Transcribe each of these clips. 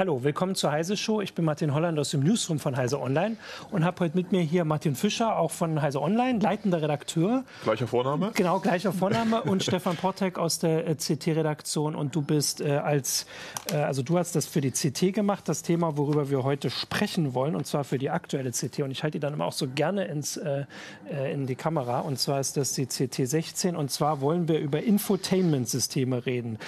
Hallo, willkommen zur Heise Show. Ich bin Martin Holland aus dem Newsroom von Heise Online und habe heute mit mir hier Martin Fischer, auch von Heise Online, leitender Redakteur. Gleicher Vorname? Genau, gleicher Vorname und Stefan Portek aus der äh, CT-Redaktion und du bist äh, als, äh, also du hast das für die CT gemacht, das Thema, worüber wir heute sprechen wollen und zwar für die aktuelle CT und ich halte die dann immer auch so gerne ins, äh, äh in die Kamera und zwar ist das die CT 16 und zwar wollen wir über Infotainment-Systeme reden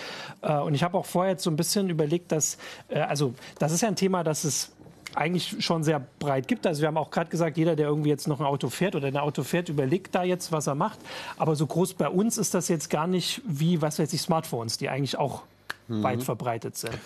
äh, und ich habe auch vorher jetzt so ein bisschen überlegt, dass, also also das ist ja ein Thema, das es eigentlich schon sehr breit gibt. Also wir haben auch gerade gesagt, jeder, der irgendwie jetzt noch ein Auto fährt oder ein Auto fährt, überlegt da jetzt, was er macht. Aber so groß bei uns ist das jetzt gar nicht wie, was weiß ich, Smartphones, die eigentlich auch mhm. weit verbreitet sind.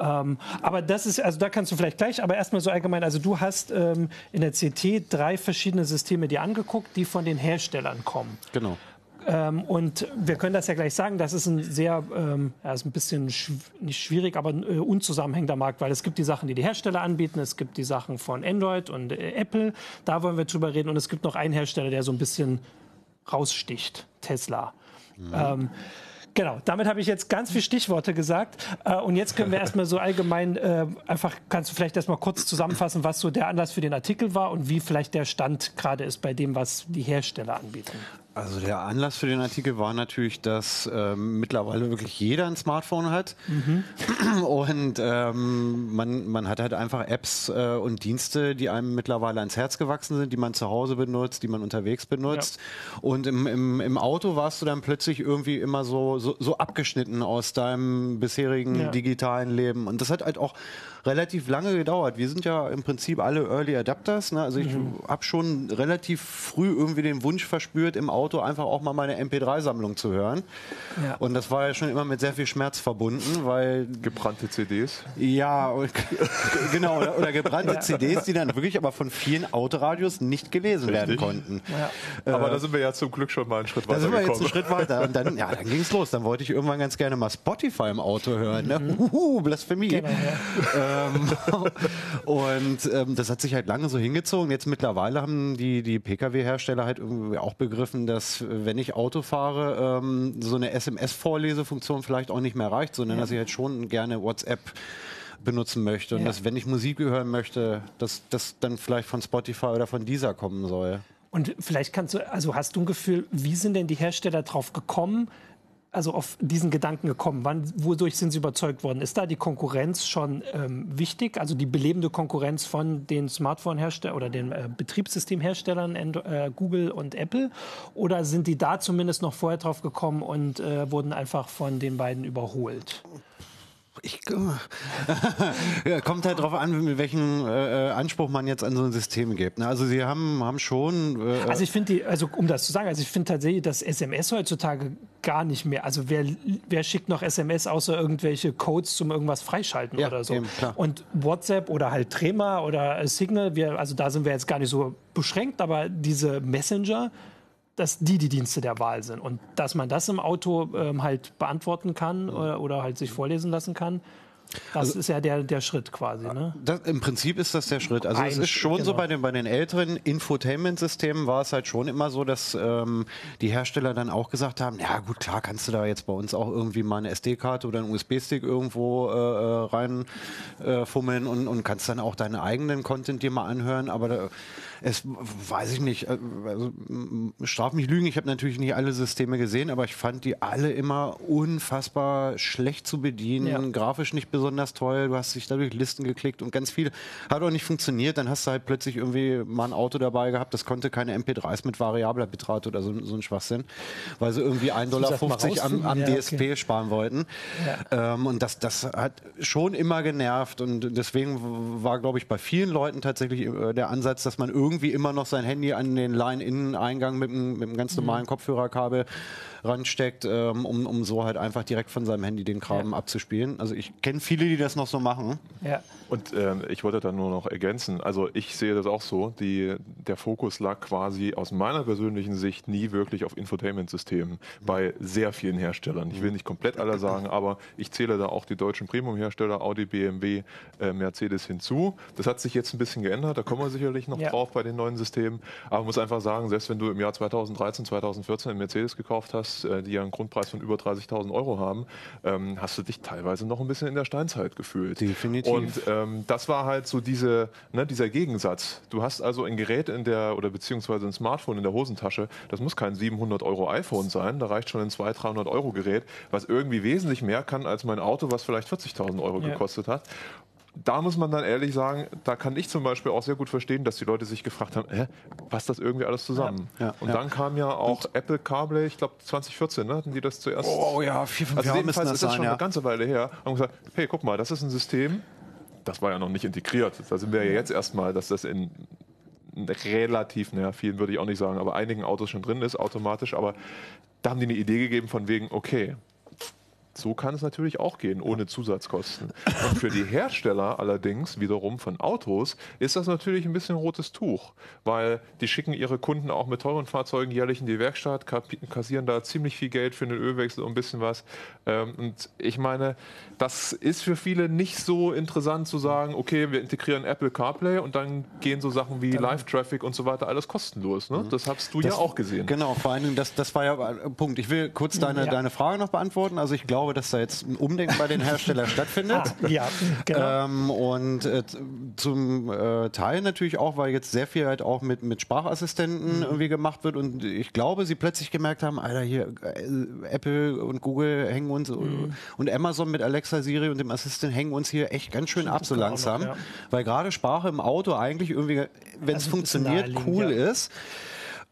Ähm, aber das ist, also da kannst du vielleicht gleich, aber erstmal so allgemein, also du hast ähm, in der CT drei verschiedene Systeme dir angeguckt, die von den Herstellern kommen. Genau. Ähm, und wir können das ja gleich sagen, das ist ein sehr, ähm, ja, ist ein bisschen schw nicht schwierig, aber ein äh, unzusammenhängender Markt, weil es gibt die Sachen, die die Hersteller anbieten, es gibt die Sachen von Android und äh, Apple, da wollen wir drüber reden und es gibt noch einen Hersteller, der so ein bisschen raussticht, Tesla. Mhm. Ähm, Genau, damit habe ich jetzt ganz viele Stichworte gesagt. Äh, und jetzt können wir erstmal so allgemein äh, einfach, kannst du vielleicht erstmal kurz zusammenfassen, was so der Anlass für den Artikel war und wie vielleicht der Stand gerade ist bei dem, was die Hersteller anbieten. Also der Anlass für den Artikel war natürlich, dass ähm, mittlerweile wirklich jeder ein Smartphone hat mhm. und ähm, man, man hat halt einfach Apps äh, und Dienste, die einem mittlerweile ans Herz gewachsen sind, die man zu Hause benutzt, die man unterwegs benutzt. Ja. Und im, im, im Auto warst du dann plötzlich irgendwie immer so, so, so abgeschnitten aus deinem bisherigen ja. digitalen Leben. Und das hat halt auch relativ lange gedauert. Wir sind ja im Prinzip alle Early Adapters. Ne? Also ich mhm. habe schon relativ früh irgendwie den Wunsch verspürt, im Auto einfach auch mal meine MP3-Sammlung zu hören. Ja. Und das war ja schon immer mit sehr viel Schmerz verbunden, weil... Gebrannte CDs? Ja, genau. Oder, oder gebrannte ja. CDs, die dann wirklich aber von vielen Autoradios nicht gelesen Richtig. werden konnten. Ja. Aber äh, da sind wir ja zum Glück schon mal einen Schritt weiter Da sind wir jetzt einen Schritt weiter. Und dann, ja, dann ging es los. Dann wollte ich irgendwann ganz gerne mal Spotify im Auto hören. Ne? Mhm. Uhuhu, Blasphemie. Genau, ja. Ähm, und ähm, das hat sich halt lange so hingezogen. Jetzt mittlerweile haben die, die Pkw-Hersteller halt irgendwie auch begriffen, dass wenn ich Auto fahre, ähm, so eine SMS-Vorlesefunktion vielleicht auch nicht mehr reicht, sondern ja. dass ich halt schon gerne WhatsApp benutzen möchte und ja. dass wenn ich Musik hören möchte, dass das dann vielleicht von Spotify oder von dieser kommen soll. Und vielleicht kannst du, also hast du ein Gefühl, wie sind denn die Hersteller drauf gekommen, also auf diesen Gedanken gekommen? Wann, wodurch sind Sie überzeugt worden? Ist da die Konkurrenz schon ähm, wichtig, also die belebende Konkurrenz von den Smartphone-Herstellern oder den äh, Betriebssystemherstellern äh, Google und Apple? Oder sind die da zumindest noch vorher drauf gekommen und äh, wurden einfach von den beiden überholt? Ich, ja, kommt halt darauf an, mit welchem äh, äh, Anspruch man jetzt an so ein System gibt. Ne? Also sie haben, haben schon. Äh, also ich finde also um das zu sagen, also ich finde tatsächlich, dass SMS heutzutage gar nicht mehr. Also wer, wer schickt noch SMS außer irgendwelche Codes zum irgendwas freischalten ja, oder so? Eben, Und WhatsApp oder halt Trema oder Signal, wir, also da sind wir jetzt gar nicht so beschränkt, aber diese Messenger dass die die Dienste der Wahl sind. Und dass man das im Auto ähm, halt beantworten kann oder, äh, oder halt sich vorlesen lassen kann, das also, ist ja der, der Schritt quasi. Ne? Das, Im Prinzip ist das der Schritt. Also Ein es ist schon genau. so bei den, bei den älteren Infotainment-Systemen war es halt schon immer so, dass ähm, die Hersteller dann auch gesagt haben, ja gut, klar kannst du da jetzt bei uns auch irgendwie mal eine SD-Karte oder einen USB-Stick irgendwo äh, äh rein äh, und, und kannst dann auch deinen eigenen Content dir mal anhören, aber da, es weiß ich nicht, äh, also, straf mich lügen, ich habe natürlich nicht alle Systeme gesehen, aber ich fand die alle immer unfassbar schlecht zu bedienen, ja. grafisch nicht besonders toll, du hast dich dadurch Listen geklickt und ganz viel hat auch nicht funktioniert, dann hast du halt plötzlich irgendwie mal ein Auto dabei gehabt, das konnte keine MP3s mit variabler Bitrate oder so, so ein Schwachsinn, weil sie irgendwie 1,50 Dollar am, am ja, DSP okay. sparen wollten. Ja. Ähm, und das, das hat schon immer genervt und deswegen war, glaube ich, bei vielen Leuten tatsächlich äh, der Ansatz, dass man irgendwie irgendwie immer noch sein Handy an den Line-In-Eingang mit, mit einem ganz normalen mhm. Kopfhörerkabel ransteckt, ähm, um, um so halt einfach direkt von seinem Handy den Kram ja. abzuspielen. Also ich kenne viele, die das noch so machen. Ja. Und ähm, ich wollte da nur noch ergänzen, also ich sehe das auch so, die, der Fokus lag quasi aus meiner persönlichen Sicht nie wirklich auf Infotainment-Systemen bei sehr vielen Herstellern. Ich will nicht komplett alle sagen, aber ich zähle da auch die deutschen Premium-Hersteller, Audi, BMW, äh, Mercedes hinzu. Das hat sich jetzt ein bisschen geändert, da kommen wir sicherlich noch ja. drauf bei den neuen Systemen. Aber man muss einfach sagen, selbst wenn du im Jahr 2013, 2014 einen Mercedes gekauft hast, äh, die ja einen Grundpreis von über 30.000 Euro haben, ähm, hast du dich teilweise noch ein bisschen in der Steinzeit gefühlt. Definitiv. Und ähm, das war halt so diese, ne, dieser Gegensatz. Du hast also ein Gerät in der, oder beziehungsweise ein Smartphone in der Hosentasche, das muss kein 700 Euro iPhone sein, da reicht schon ein 200, 300 Euro Gerät, was irgendwie wesentlich mehr kann als mein Auto, was vielleicht 40.000 Euro ja. gekostet hat da muss man dann ehrlich sagen, da kann ich zum Beispiel auch sehr gut verstehen, dass die Leute sich gefragt haben, hä, passt das irgendwie alles zusammen? Ja, ja, und ja. dann kam ja auch und Apple CarPlay, ich glaube 2014, ne, hatten die das zuerst. Oh ja, vier, fünf also Jahre jedenfalls das ist das schon eine ganze Weile her. Haben gesagt, hey, guck mal, das ist ein System, das war ja noch nicht integriert. Da sind wir ja jetzt erstmal, dass das in relativ, naja, vielen würde ich auch nicht sagen, aber einigen Autos schon drin ist, automatisch. Aber da haben die eine Idee gegeben von wegen, okay, so kann es natürlich auch gehen, ohne Zusatzkosten. Und für die Hersteller allerdings wiederum von Autos ist das natürlich ein bisschen rotes Tuch, weil die schicken ihre Kunden auch mit teuren Fahrzeugen jährlich in die Werkstatt, kassieren da ziemlich viel Geld für einen Ölwechsel und ein bisschen was. Ähm, und ich meine, das ist für viele nicht so interessant zu sagen, okay, wir integrieren Apple CarPlay und dann gehen so Sachen wie Live-Traffic und so weiter alles kostenlos. Ne? Das hast du das, ja auch gesehen. Genau, vor allen Dingen, das, das war ja ein Punkt. Ich will kurz deine, ja. deine Frage noch beantworten. Also ich glaube, glaube, dass da jetzt ein Umdenken bei den Herstellern stattfindet. Ah, ja, genau. Ähm, und äh, zum äh, Teil natürlich auch, weil jetzt sehr viel halt auch mit, mit Sprachassistenten mhm. irgendwie gemacht wird und ich glaube, sie plötzlich gemerkt haben, Alter, hier äh, Apple und Google hängen uns mhm. und Amazon mit Alexa, Siri und dem Assistent hängen uns hier echt ganz schön ab so langsam, noch, ja. weil gerade Sprache im Auto eigentlich irgendwie, wenn es funktioniert, cool ja. ist.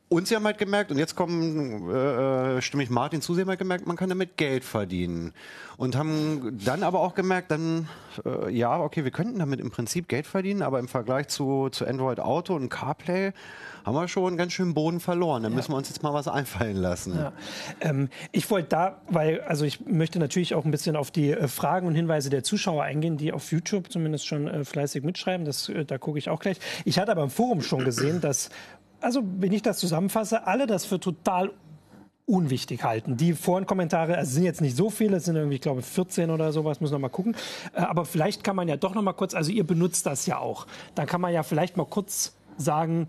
Und sie haben halt gemerkt, und jetzt kommen, äh, äh, stimme ich Martin zu, sie haben halt gemerkt, man kann damit Geld verdienen. Und haben dann aber auch gemerkt, dann, äh, ja, okay, wir könnten damit im Prinzip Geld verdienen, aber im Vergleich zu, zu Android Auto und CarPlay haben wir schon ganz schön Boden verloren. Da ja. müssen wir uns jetzt mal was einfallen lassen. Ja. Ähm, ich wollte da, weil, also ich möchte natürlich auch ein bisschen auf die äh, Fragen und Hinweise der Zuschauer eingehen, die auf YouTube zumindest schon äh, fleißig mitschreiben. Das, äh, da gucke ich auch gleich. Ich hatte aber im Forum schon gesehen, dass also wenn ich das zusammenfasse, alle das für total unwichtig halten. Die Forenkommentare, also sind jetzt nicht so viele, es sind irgendwie, ich glaube, 14 oder sowas, muss noch mal gucken. Äh, aber vielleicht kann man ja doch noch mal kurz, also ihr benutzt das ja auch. Dann kann man ja vielleicht mal kurz sagen,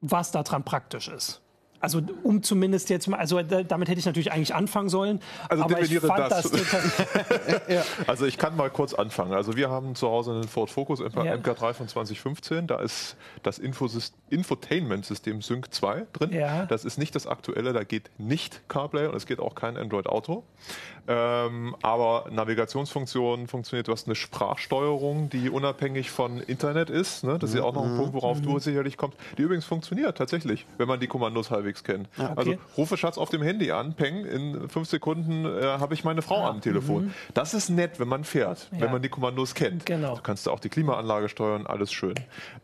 was daran praktisch ist. Also um zumindest jetzt mal, also damit hätte ich natürlich eigentlich anfangen sollen. Also aber definiere das. das ja. Also ich kann mal kurz anfangen. Also wir haben zu Hause einen Ford Focus MK, ja. MK3 von 2015. Da ist das Infotainment-System Sync 2 drin. Ja. Das ist nicht das aktuelle, da geht nicht CarPlay und es geht auch kein Android Auto. Ähm, aber Navigationsfunktion funktioniert. Du hast eine Sprachsteuerung, die unabhängig von Internet ist. Ne? Das ist ja auch noch ein mhm. Punkt, worauf mhm. du sicherlich kommst. Die übrigens funktioniert tatsächlich, wenn man die Kommandos halbwegs kennt. Ah, okay. Also rufe Schatz auf dem Handy an, peng, in fünf Sekunden äh, habe ich meine Frau ah, am Telefon. Mhm. Das ist nett, wenn man fährt, ja. wenn man die Kommandos kennt. Genau. Du kannst auch die Klimaanlage steuern, alles schön.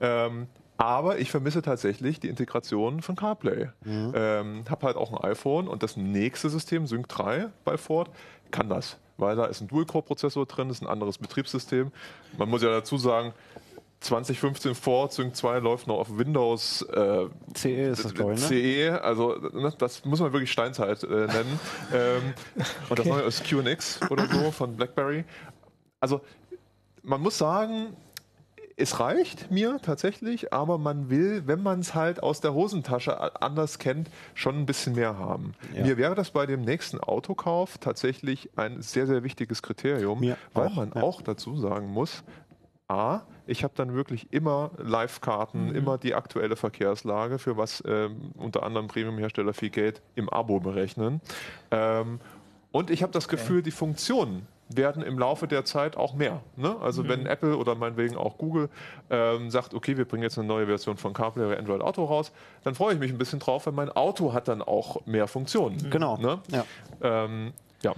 Ähm, aber ich vermisse tatsächlich die Integration von CarPlay. Mhm. Ähm, habe halt auch ein iPhone und das nächste System, Sync 3 bei Ford, kann das. Weil da ist ein Dual-Core-Prozessor drin, ist ein anderes Betriebssystem. Man muss ja dazu sagen, 2015 Ford Sync 2 läuft noch auf Windows äh, CE ist das, glaube ich, ne? CE, also ne, das muss man wirklich Steinzeit äh, nennen. ähm, und okay. das neue ist QNX oder so von BlackBerry. Also man muss sagen, es reicht mir tatsächlich, aber man will, wenn man es halt aus der Hosentasche anders kennt, schon ein bisschen mehr haben. Ja. Mir wäre das bei dem nächsten Autokauf tatsächlich ein sehr, sehr wichtiges Kriterium, mir weil auch, man ja. auch dazu sagen muss, A, ich habe dann wirklich immer Live-Karten, mhm. immer die aktuelle Verkehrslage, für was ähm, unter anderem Premium-Hersteller viel Geld im Abo berechnen. Ähm, und ich habe das Gefühl, okay. die Funktionen werden im Laufe der Zeit auch mehr. Ne? Also mhm. wenn Apple oder meinetwegen auch Google ähm, sagt, okay, wir bringen jetzt eine neue Version von CarPlay oder Android Auto raus, dann freue ich mich ein bisschen drauf, weil mein Auto hat dann auch mehr Funktionen. Mhm. Genau. Ne? Ja. Ähm, ja.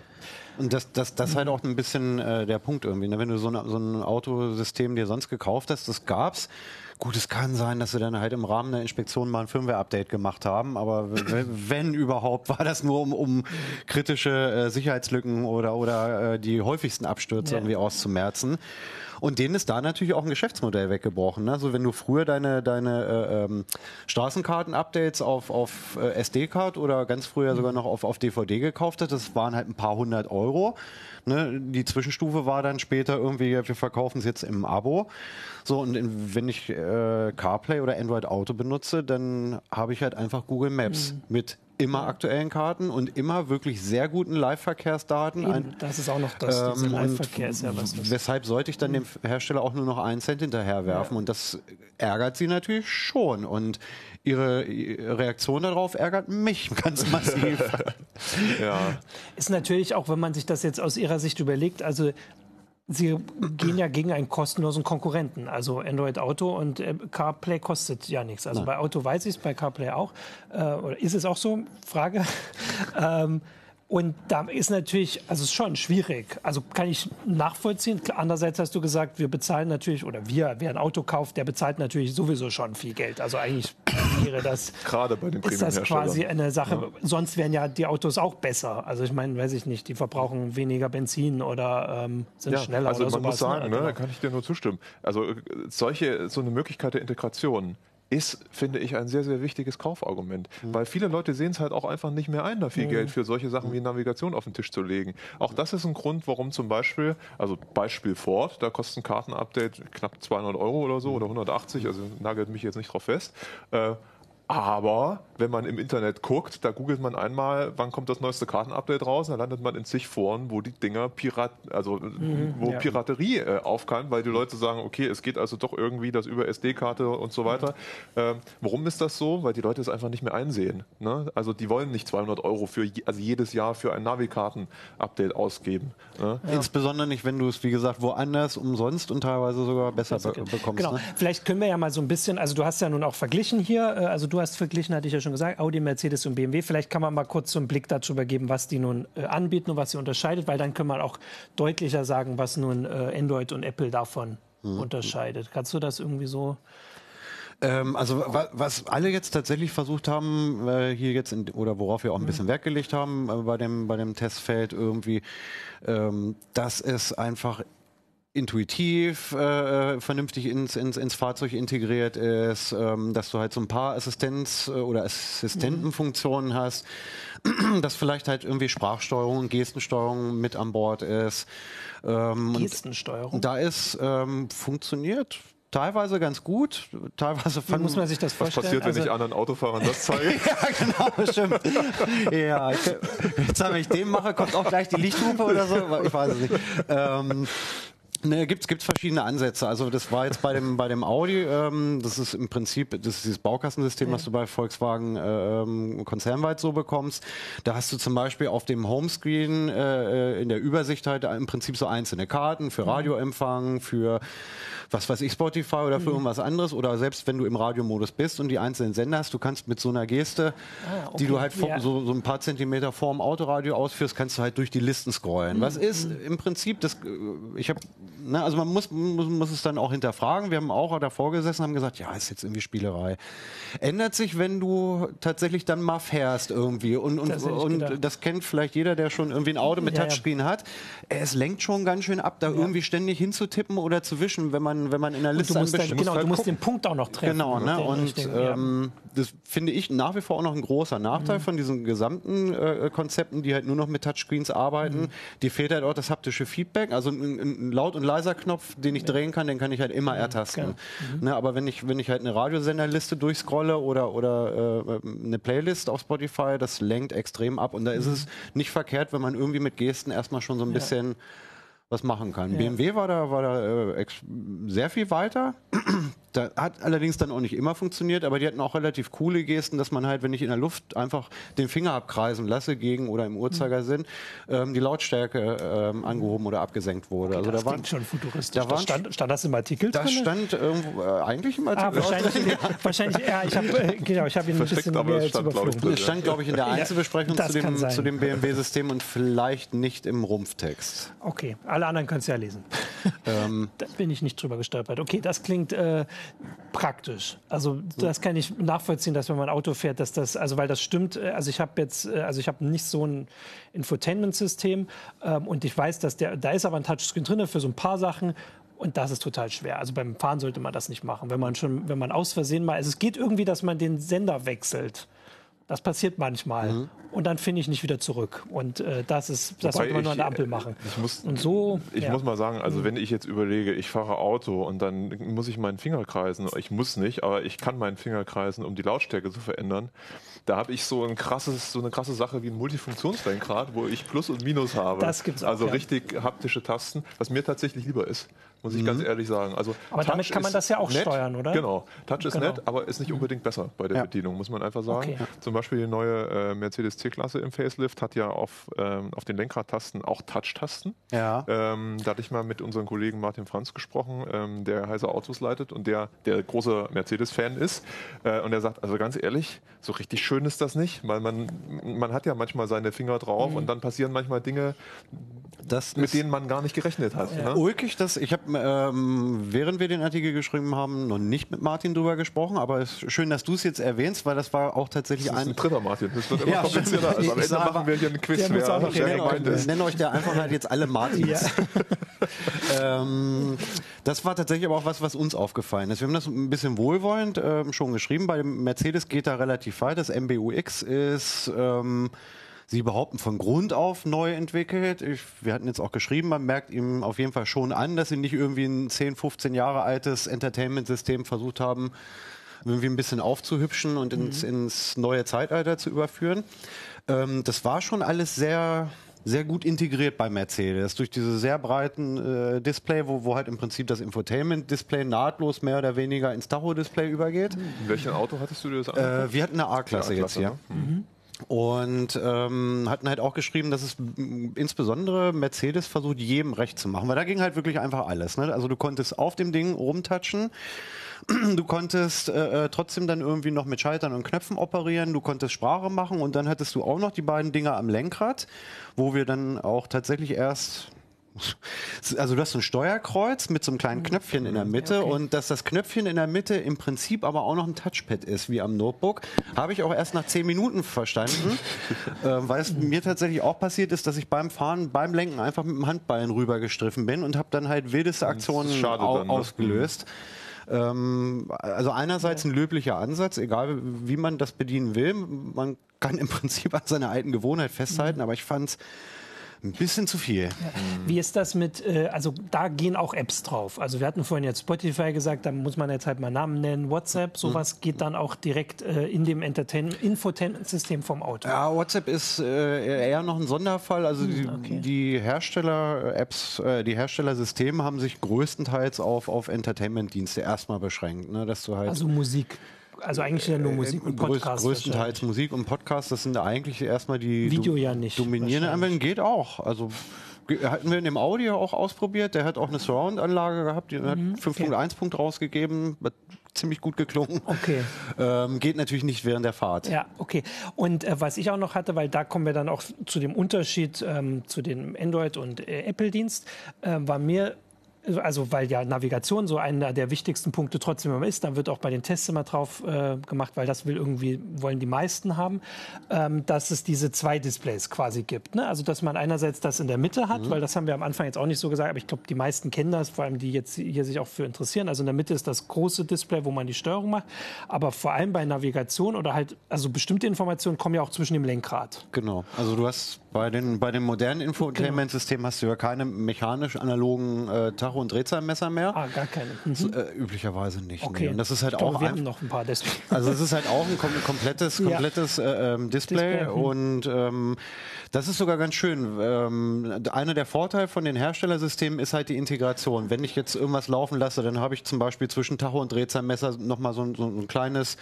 Und das, das, das ist halt auch ein bisschen äh, der Punkt irgendwie. Ne? Wenn du so, eine, so ein Autosystem dir sonst gekauft hast, das gab's. Gut, es kann sein, dass sie dann halt im Rahmen der Inspektion mal ein Firmware-Update gemacht haben, aber wenn überhaupt, war das nur um, um kritische äh, Sicherheitslücken oder, oder äh, die häufigsten Abstürze ja. irgendwie auszumerzen. Und denen ist da natürlich auch ein Geschäftsmodell weggebrochen. Ne? Also wenn du früher deine, deine äh, ähm, Straßenkarten-Updates auf, auf äh, SD-Card oder ganz früher sogar noch auf, auf DVD gekauft hast, das waren halt ein paar hundert Euro. Ne? Die Zwischenstufe war dann später irgendwie, wir verkaufen es jetzt im Abo. So, und wenn ich äh, CarPlay oder Android Auto benutze, dann habe ich halt einfach Google Maps mhm. mit immer aktuellen Karten und immer wirklich sehr guten Live-Verkehrsdaten. Ein, das ist auch noch das, ähm, Live-Verkehr ist ja was. Weshalb sollte ich dann dem Hersteller auch nur noch einen Cent hinterherwerfen? Ja. Und das ärgert sie natürlich schon. Und ihre Reaktion darauf ärgert mich ganz massiv. ja. Ist natürlich auch, wenn man sich das jetzt aus ihrer Sicht überlegt, also Sie gehen ja gegen einen kostenlosen Konkurrenten. Also Android Auto und äh, CarPlay kostet ja nichts. Also Nein. bei Auto weiß ich es, bei CarPlay auch. Äh, oder ist es auch so? Frage. ähm, und da ist natürlich, also es ist schon schwierig. Also kann ich nachvollziehen. Andererseits hast du gesagt, wir bezahlen natürlich, oder wir, wer ein Auto kauft, der bezahlt natürlich sowieso schon viel Geld. Also eigentlich wäre das, Gerade bei den ist das quasi eine Sache. Ja. Sonst wären ja die Autos auch besser. Also ich meine, weiß ich nicht, die verbrauchen weniger Benzin oder ähm, sind ja, schneller also man sowas. muss sagen, ne, da kann ich dir nur zustimmen. Also äh, solche, so eine Möglichkeit der Integration ist, finde ich, ein sehr, sehr wichtiges Kaufargument. Mhm. Weil viele Leute sehen es halt auch einfach nicht mehr ein, da viel mhm. Geld für solche Sachen wie Navigation auf den Tisch zu legen. Auch das ist ein Grund, warum zum Beispiel, also Beispiel Ford, da kostet ein Kartenupdate knapp 200 Euro oder so oder 180, also nagelt mich jetzt nicht drauf fest. Äh, aber wenn man im Internet guckt, da googelt man einmal, wann kommt das neueste Kartenupdate raus, dann landet man in zig Foren, wo die Dinger Pirat, also mhm, wo ja. Piraterie äh, aufkam, weil die Leute sagen, okay, es geht also doch irgendwie das über SD-Karte und so weiter. Ähm, warum ist das so? Weil die Leute es einfach nicht mehr einsehen. Ne? Also die wollen nicht 200 Euro für also jedes Jahr für ein Navikarten-Update ausgeben. Ne? Ja. Insbesondere nicht, wenn du es wie gesagt woanders umsonst und teilweise sogar besser be bekommst. Genau. Ne? Vielleicht können wir ja mal so ein bisschen, also du hast ja nun auch verglichen hier, äh, also du hast verglichen, hatte ich ja schon gesagt, Audi, Mercedes und BMW. Vielleicht kann man mal kurz so einen Blick darüber geben, was die nun äh, anbieten und was sie unterscheidet, weil dann können wir auch deutlicher sagen, was nun äh, Android und Apple davon mhm. unterscheidet. Kannst du das irgendwie so? Ähm, also was alle jetzt tatsächlich versucht haben, äh, hier jetzt in, oder worauf wir auch ein bisschen Wert gelegt haben äh, bei dem bei dem Testfeld irgendwie, ähm, dass es einfach intuitiv äh, vernünftig ins, ins, ins Fahrzeug integriert ist, ähm, dass du halt so ein paar Assistenz- äh, oder Assistentenfunktionen mhm. hast, dass vielleicht halt irgendwie Sprachsteuerung, Gestensteuerung mit an Bord ist. Ähm, Gestensteuerung? Da ist ähm, funktioniert teilweise ganz gut, teilweise Wie muss man sich das vorstellen. Was passiert, wenn also, ich anderen Autofahrern das zeige? ja, genau, stimmt. ja, ich, jetzt, wenn ich den mache, kommt auch gleich die Lichthupe oder so. Ich weiß es nicht. Ähm, Ne, gibt es verschiedene Ansätze. Also das war jetzt bei dem, bei dem Audi, ähm, das ist im Prinzip das ist dieses Baukastensystem, ja. was du bei Volkswagen äh, ähm, konzernweit so bekommst. Da hast du zum Beispiel auf dem Homescreen äh, in der Übersicht halt im Prinzip so einzelne Karten für Radioempfang, für was weiß ich, Spotify oder für mhm. irgendwas anderes oder selbst wenn du im Radiomodus bist und die einzelnen Sender hast, du kannst mit so einer Geste, ah, okay. die du halt ja. so, so ein paar Zentimeter vorm Autoradio ausführst, kannst du halt durch die Listen scrollen. Mhm. Was ist im Prinzip, das, äh, ich habe, ne, also man muss, muss, muss es dann auch hinterfragen. Wir haben auch davor gesessen und haben gesagt, ja, ist jetzt irgendwie Spielerei. Ändert sich, wenn du tatsächlich dann mal fährst irgendwie und, und, das, und das kennt vielleicht jeder, der schon irgendwie ein Auto mit ja, Touchscreen ja. hat. Es lenkt schon ganz schön ab, da irgendwie ständig hinzutippen oder zu wischen, wenn man wenn man in der Liste du musst dann, Genau, du musst den Punkt auch noch treffen. Genau, ne? und ähm, das finde ich nach wie vor auch noch ein großer Nachteil mhm. von diesen gesamten äh, Konzepten, die halt nur noch mit Touchscreens arbeiten. Mhm. Die fehlt halt auch das haptische Feedback, also ein, ein laut- und leiser Knopf, den ich drehen kann, den kann ich halt immer mhm. ertasten. Mhm. Ne? Aber wenn ich, wenn ich halt eine Radiosenderliste durchscrolle oder, oder äh, eine Playlist auf Spotify, das lenkt extrem ab und da ist mhm. es nicht verkehrt, wenn man irgendwie mit Gesten erstmal schon so ein bisschen was machen kann. Ja. BMW war da, war da äh, sehr viel weiter. Da hat allerdings dann auch nicht immer funktioniert, aber die hatten auch relativ coole Gesten, dass man halt, wenn ich in der Luft einfach den Finger abkreisen lasse gegen oder im Uhrzeigersinn, ähm, die Lautstärke ähm, angehoben oder abgesenkt wurde. Okay, also da waren schon futuristisch. Da waren, stand, stand, das im Artikel Das drin? stand irgendwo, äh, eigentlich im Artikel. Ah, wahrscheinlich, ja. wahrscheinlich, ja, ich habe äh, genau, ich habe ihn ein bisschen mehr jetzt überflogen. Es stand, glaube ich, in der Einzelbesprechung ja, zu dem, zu dem BMW-System und vielleicht nicht im Rumpftext. Okay, alle anderen können es ja lesen. Ähm, da bin ich nicht drüber gestolpert. Okay, das klingt äh, praktisch. Also das kann ich nachvollziehen, dass wenn man Auto fährt, dass das, also weil das stimmt, äh, also ich habe jetzt, äh, also ich habe nicht so ein Infotainment-System ähm, und ich weiß, dass der, da ist aber ein Touchscreen drin für so ein paar Sachen und das ist total schwer. Also beim Fahren sollte man das nicht machen. Wenn man schon, wenn man aus Versehen mal, also es geht irgendwie, dass man den Sender wechselt. Das passiert manchmal. Mhm. Und dann finde ich nicht wieder zurück. Und äh, das ist, das sollte man nur an der Ampel machen. Ich muss, und so, ich ja. muss mal sagen, also mhm. wenn ich jetzt überlege, ich fahre Auto und dann muss ich meinen Finger kreisen. Ich muss nicht, aber ich kann meinen Finger kreisen, um die Lautstärke zu verändern. Da habe ich so ein krasses, so eine krasse Sache wie ein Multifunktionslenkrad, wo ich Plus und Minus habe. Das gibt's auch, Also ja. richtig haptische Tasten, was mir tatsächlich lieber ist muss ich mhm. ganz ehrlich sagen. Also aber Touch damit kann man das ja auch nett, steuern, oder? Genau. Touch ist genau. nett, aber ist nicht unbedingt besser bei der ja. Bedienung, muss man einfach sagen. Okay. Zum Beispiel die neue äh, Mercedes C-Klasse im Facelift hat ja auf, ähm, auf den Lenkradtasten auch Touch-Tasten. Ja. Ähm, da hatte ich mal mit unserem Kollegen Martin Franz gesprochen, ähm, der Heise Autos leitet und der, der großer Mercedes-Fan ist. Äh, und er sagt, also ganz ehrlich, so richtig schön ist das nicht, weil man, man hat ja manchmal seine Finger drauf mhm. und dann passieren manchmal Dinge, das mit denen man gar nicht gerechnet hat. Ja. Ne? Ulkig, das, ich habe, ähm, während wir den Artikel geschrieben haben, noch nicht mit Martin drüber gesprochen, aber es ist schön, dass du es jetzt erwähnst, weil das war auch tatsächlich das ist ein... ein dritter Martin, das wird immer ja, komplizierter. Also am Ende machen wir hier einen Quiz, wer, wer gemeint ist. Nennen euch der Einfachheit jetzt alle Martins. ähm, das war tatsächlich aber auch was, was uns aufgefallen ist. Wir haben das ein bisschen wohlwollend ähm, schon geschrieben. Bei dem Mercedes geht da relativ weit. Das MBUX ist... Ähm, Sie behaupten von Grund auf neu entwickelt. Ich, wir hatten jetzt auch geschrieben, man merkt ihm auf jeden Fall schon an, dass sie nicht irgendwie ein 10, 15 Jahre altes Entertainment-System versucht haben, irgendwie ein bisschen aufzuhübschen und ins, mhm. ins neue Zeitalter zu überführen. Ähm, das war schon alles sehr sehr gut integriert bei Mercedes durch diese sehr breiten äh, Display, wo, wo halt im Prinzip das Infotainment-Display nahtlos mehr oder weniger ins Tacho-Display übergeht. In welchem Auto hattest du dir das angeguckt? Äh, wir hatten eine A-Klasse jetzt hier. Ne? Mhm. Und ähm, hatten halt auch geschrieben, dass es insbesondere Mercedes versucht, jedem recht zu machen. Weil da ging halt wirklich einfach alles. Ne? Also du konntest auf dem Ding rumtatschen. Du konntest äh, äh, trotzdem dann irgendwie noch mit Schaltern und Knöpfen operieren, du konntest Sprache machen und dann hattest du auch noch die beiden Dinger am Lenkrad, wo wir dann auch tatsächlich erst also du hast ein Steuerkreuz mit so einem kleinen Knöpfchen in der Mitte okay. und dass das Knöpfchen in der Mitte im Prinzip aber auch noch ein Touchpad ist, wie am Notebook, habe ich auch erst nach zehn Minuten verstanden, äh, weil es mir tatsächlich auch passiert ist, dass ich beim Fahren, beim Lenken einfach mit dem Handballen rübergestriffen bin und habe dann halt wildeste Aktionen au dann, ne? ausgelöst. Ähm, also einerseits ein löblicher Ansatz, egal wie man das bedienen will. Man kann im Prinzip an seiner alten Gewohnheit festhalten, mhm. aber ich fand es ein bisschen zu viel. Ja. Wie ist das mit, äh, also da gehen auch Apps drauf. Also wir hatten vorhin jetzt Spotify gesagt, da muss man jetzt halt mal Namen nennen. WhatsApp, sowas mhm. geht dann auch direkt äh, in dem Infotainment-System vom Auto. Ja, WhatsApp ist äh, eher noch ein Sonderfall. Also die, hm, okay. die Hersteller-Apps, äh, die Herstellersysteme haben sich größtenteils auf, auf Entertainment-Dienste erstmal beschränkt. Ne? Dass du halt also Musik also eigentlich ja nur äh, Musik und Podcast. Größtenteils Musik und Podcast, das sind eigentlich erstmal die Video ja nicht, dominierenden Anwendungen. Geht auch. Also hatten wir in dem Audio auch ausprobiert. Der hat auch eine Surround-Anlage gehabt, die mhm, hat 5.1 okay. Punkt rausgegeben. Ziemlich gut geklungen. Okay. Ähm, geht natürlich nicht während der Fahrt. Ja, okay. Und äh, was ich auch noch hatte, weil da kommen wir dann auch zu dem Unterschied ähm, zu dem Android- und äh, Apple-Dienst, äh, war mir also weil ja Navigation so einer der wichtigsten Punkte trotzdem immer ist, dann wird auch bei den Tests immer drauf äh, gemacht, weil das will irgendwie, wollen die meisten haben, ähm, dass es diese zwei Displays quasi gibt. Ne? Also dass man einerseits das in der Mitte hat, mhm. weil das haben wir am Anfang jetzt auch nicht so gesagt, aber ich glaube, die meisten kennen das, vor allem die jetzt hier sich auch für interessieren. Also in der Mitte ist das große Display, wo man die Steuerung macht, aber vor allem bei Navigation oder halt, also bestimmte Informationen kommen ja auch zwischen dem Lenkrad. Genau, also du hast bei den, bei den modernen Infotainment-Systemen genau. hast du ja keine mechanisch analogen äh, Tacho- und Drehzahlmesser mehr. Ah, gar keine. Mhm. So, äh, üblicherweise nicht. Okay. Nee. Und das ist halt Doch, auch wir haben noch ein paar deswegen. Also es ist halt auch ein kom komplettes, komplettes ja. äh, ähm, Display, Display. Mhm. und ähm, das ist sogar ganz schön. Ähm, einer der Vorteile von den Herstellersystemen ist halt die Integration. Wenn ich jetzt irgendwas laufen lasse, dann habe ich zum Beispiel zwischen Tacho und Drehzahlmesser nochmal so, so ein kleines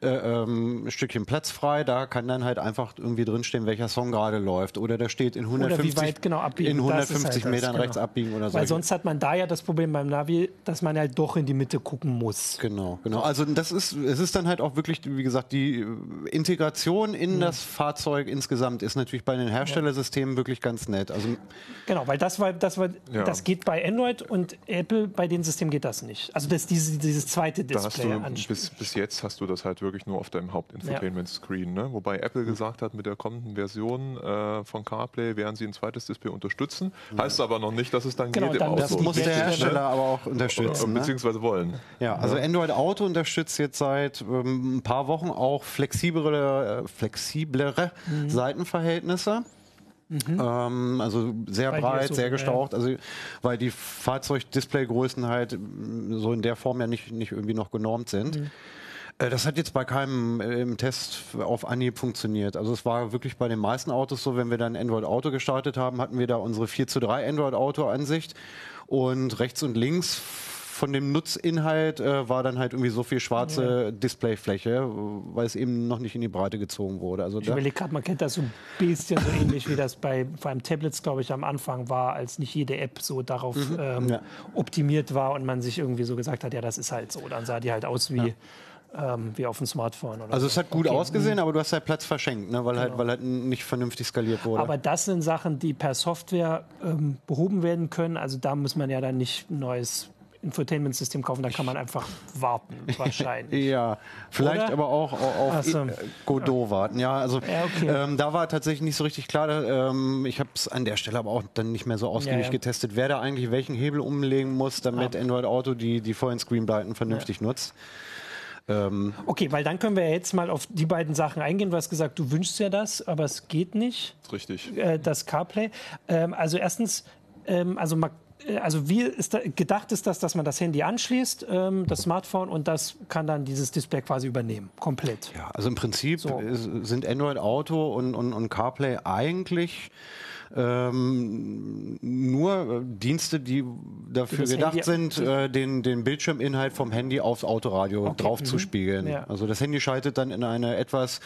äh, ähm, Stückchen Platz frei. Da kann dann halt einfach irgendwie drinstehen, welcher Song gerade läuft. Oder da steht in 150, weit, genau, in 150 halt Metern das, genau. rechts abbiegen oder so. Weil sonst hat man da ja das Problem beim Navi, dass man halt doch in die Mitte gucken muss. Genau, genau. Also das ist, es ist dann halt auch wirklich, wie gesagt, die Integration in mhm. das Fahrzeug insgesamt ist natürlich bei den Herstellersystemen wirklich ganz nett. Also genau, weil das war, das war, ja. das geht bei Android und Apple bei den Systemen geht das nicht. Also das diese, dieses zweite Display. Da du, bis, bis jetzt hast du das halt wirklich nur auf deinem Hauptinfotainment-Screen, ne? Wobei Apple gesagt hat, mit der kommenden Version äh, von CarPlay werden sie ein zweites Display unterstützen. Heißt aber noch nicht, dass es dann genau, geht dann im Auto. Das muss der Hersteller aber auch unterstützen. Ne? Beziehungsweise wollen. Ja, also Android Auto unterstützt jetzt seit ähm, ein paar Wochen auch flexiblere, äh, flexiblere mhm. Seitenverhältnisse. Mhm. Ähm, also sehr Bei breit, so, sehr gestaucht. Ja. Also weil die Fahrzeugdisplaygrößen halt so in der Form ja nicht, nicht irgendwie noch genormt sind. Mhm. Äh, das hat jetzt bei keinem äh, im Test auf Anhieb funktioniert. Also es war wirklich bei den meisten Autos so, wenn wir dann Android Auto gestartet haben, hatten wir da unsere 4 zu 3 Android Auto Ansicht und rechts und links von dem Nutzinhalt äh, war dann halt irgendwie so viel schwarze ja. Displayfläche, weil es eben noch nicht in die Breite gezogen wurde. Also ich überlege gerade, man kennt das so ein bisschen so ähnlich, wie das bei vor allem Tablets, glaube ich, am Anfang war, als nicht jede App so darauf mhm. ähm, ja. optimiert war und man sich irgendwie so gesagt hat, ja, das ist halt so. Dann sah die halt aus wie. Ja ähm, wie auf dem Smartphone. also so. es hat gut okay. ausgesehen, aber du hast halt Platz verschenkt, ne? weil, halt, genau. halt, weil halt nicht vernünftig skaliert wurde. Aber das sind Sachen, die per Software ähm, behoben werden können. Also da muss man ja dann nicht ein neues Infotainment-System kaufen, da kann man einfach warten, wahrscheinlich. ja, vielleicht Oder? aber auch auf so. Godot warten. Ja, also ja, okay. ähm, da war tatsächlich nicht so richtig klar. Ähm, ich habe es an der Stelle aber auch dann nicht mehr so ausgiebig ja, ja. getestet, wer da eigentlich welchen Hebel umlegen muss, damit Android Auto die, die vollen Screenbreiten vernünftig nutzt. Ähm okay, weil dann können wir jetzt mal auf die beiden Sachen eingehen. Du hast gesagt, du wünschst ja das, aber es geht nicht. Richtig. Äh, das CarPlay. Ähm, also erstens, ähm, also man äh, also wie ist da, gedacht ist das, dass man das Handy anschließt, ähm, das Smartphone, und das kann dann dieses Display quasi übernehmen, komplett. Ja, also im Prinzip so. sind Android Auto und, und, und CarPlay eigentlich ähm, nur Dienste, die dafür gedacht Handy sind, äh, den, den Bildschirminhalt vom Handy aufs Autoradio okay. draufzuspiegeln. Mhm. Ja. Also das Handy schaltet dann in eine etwas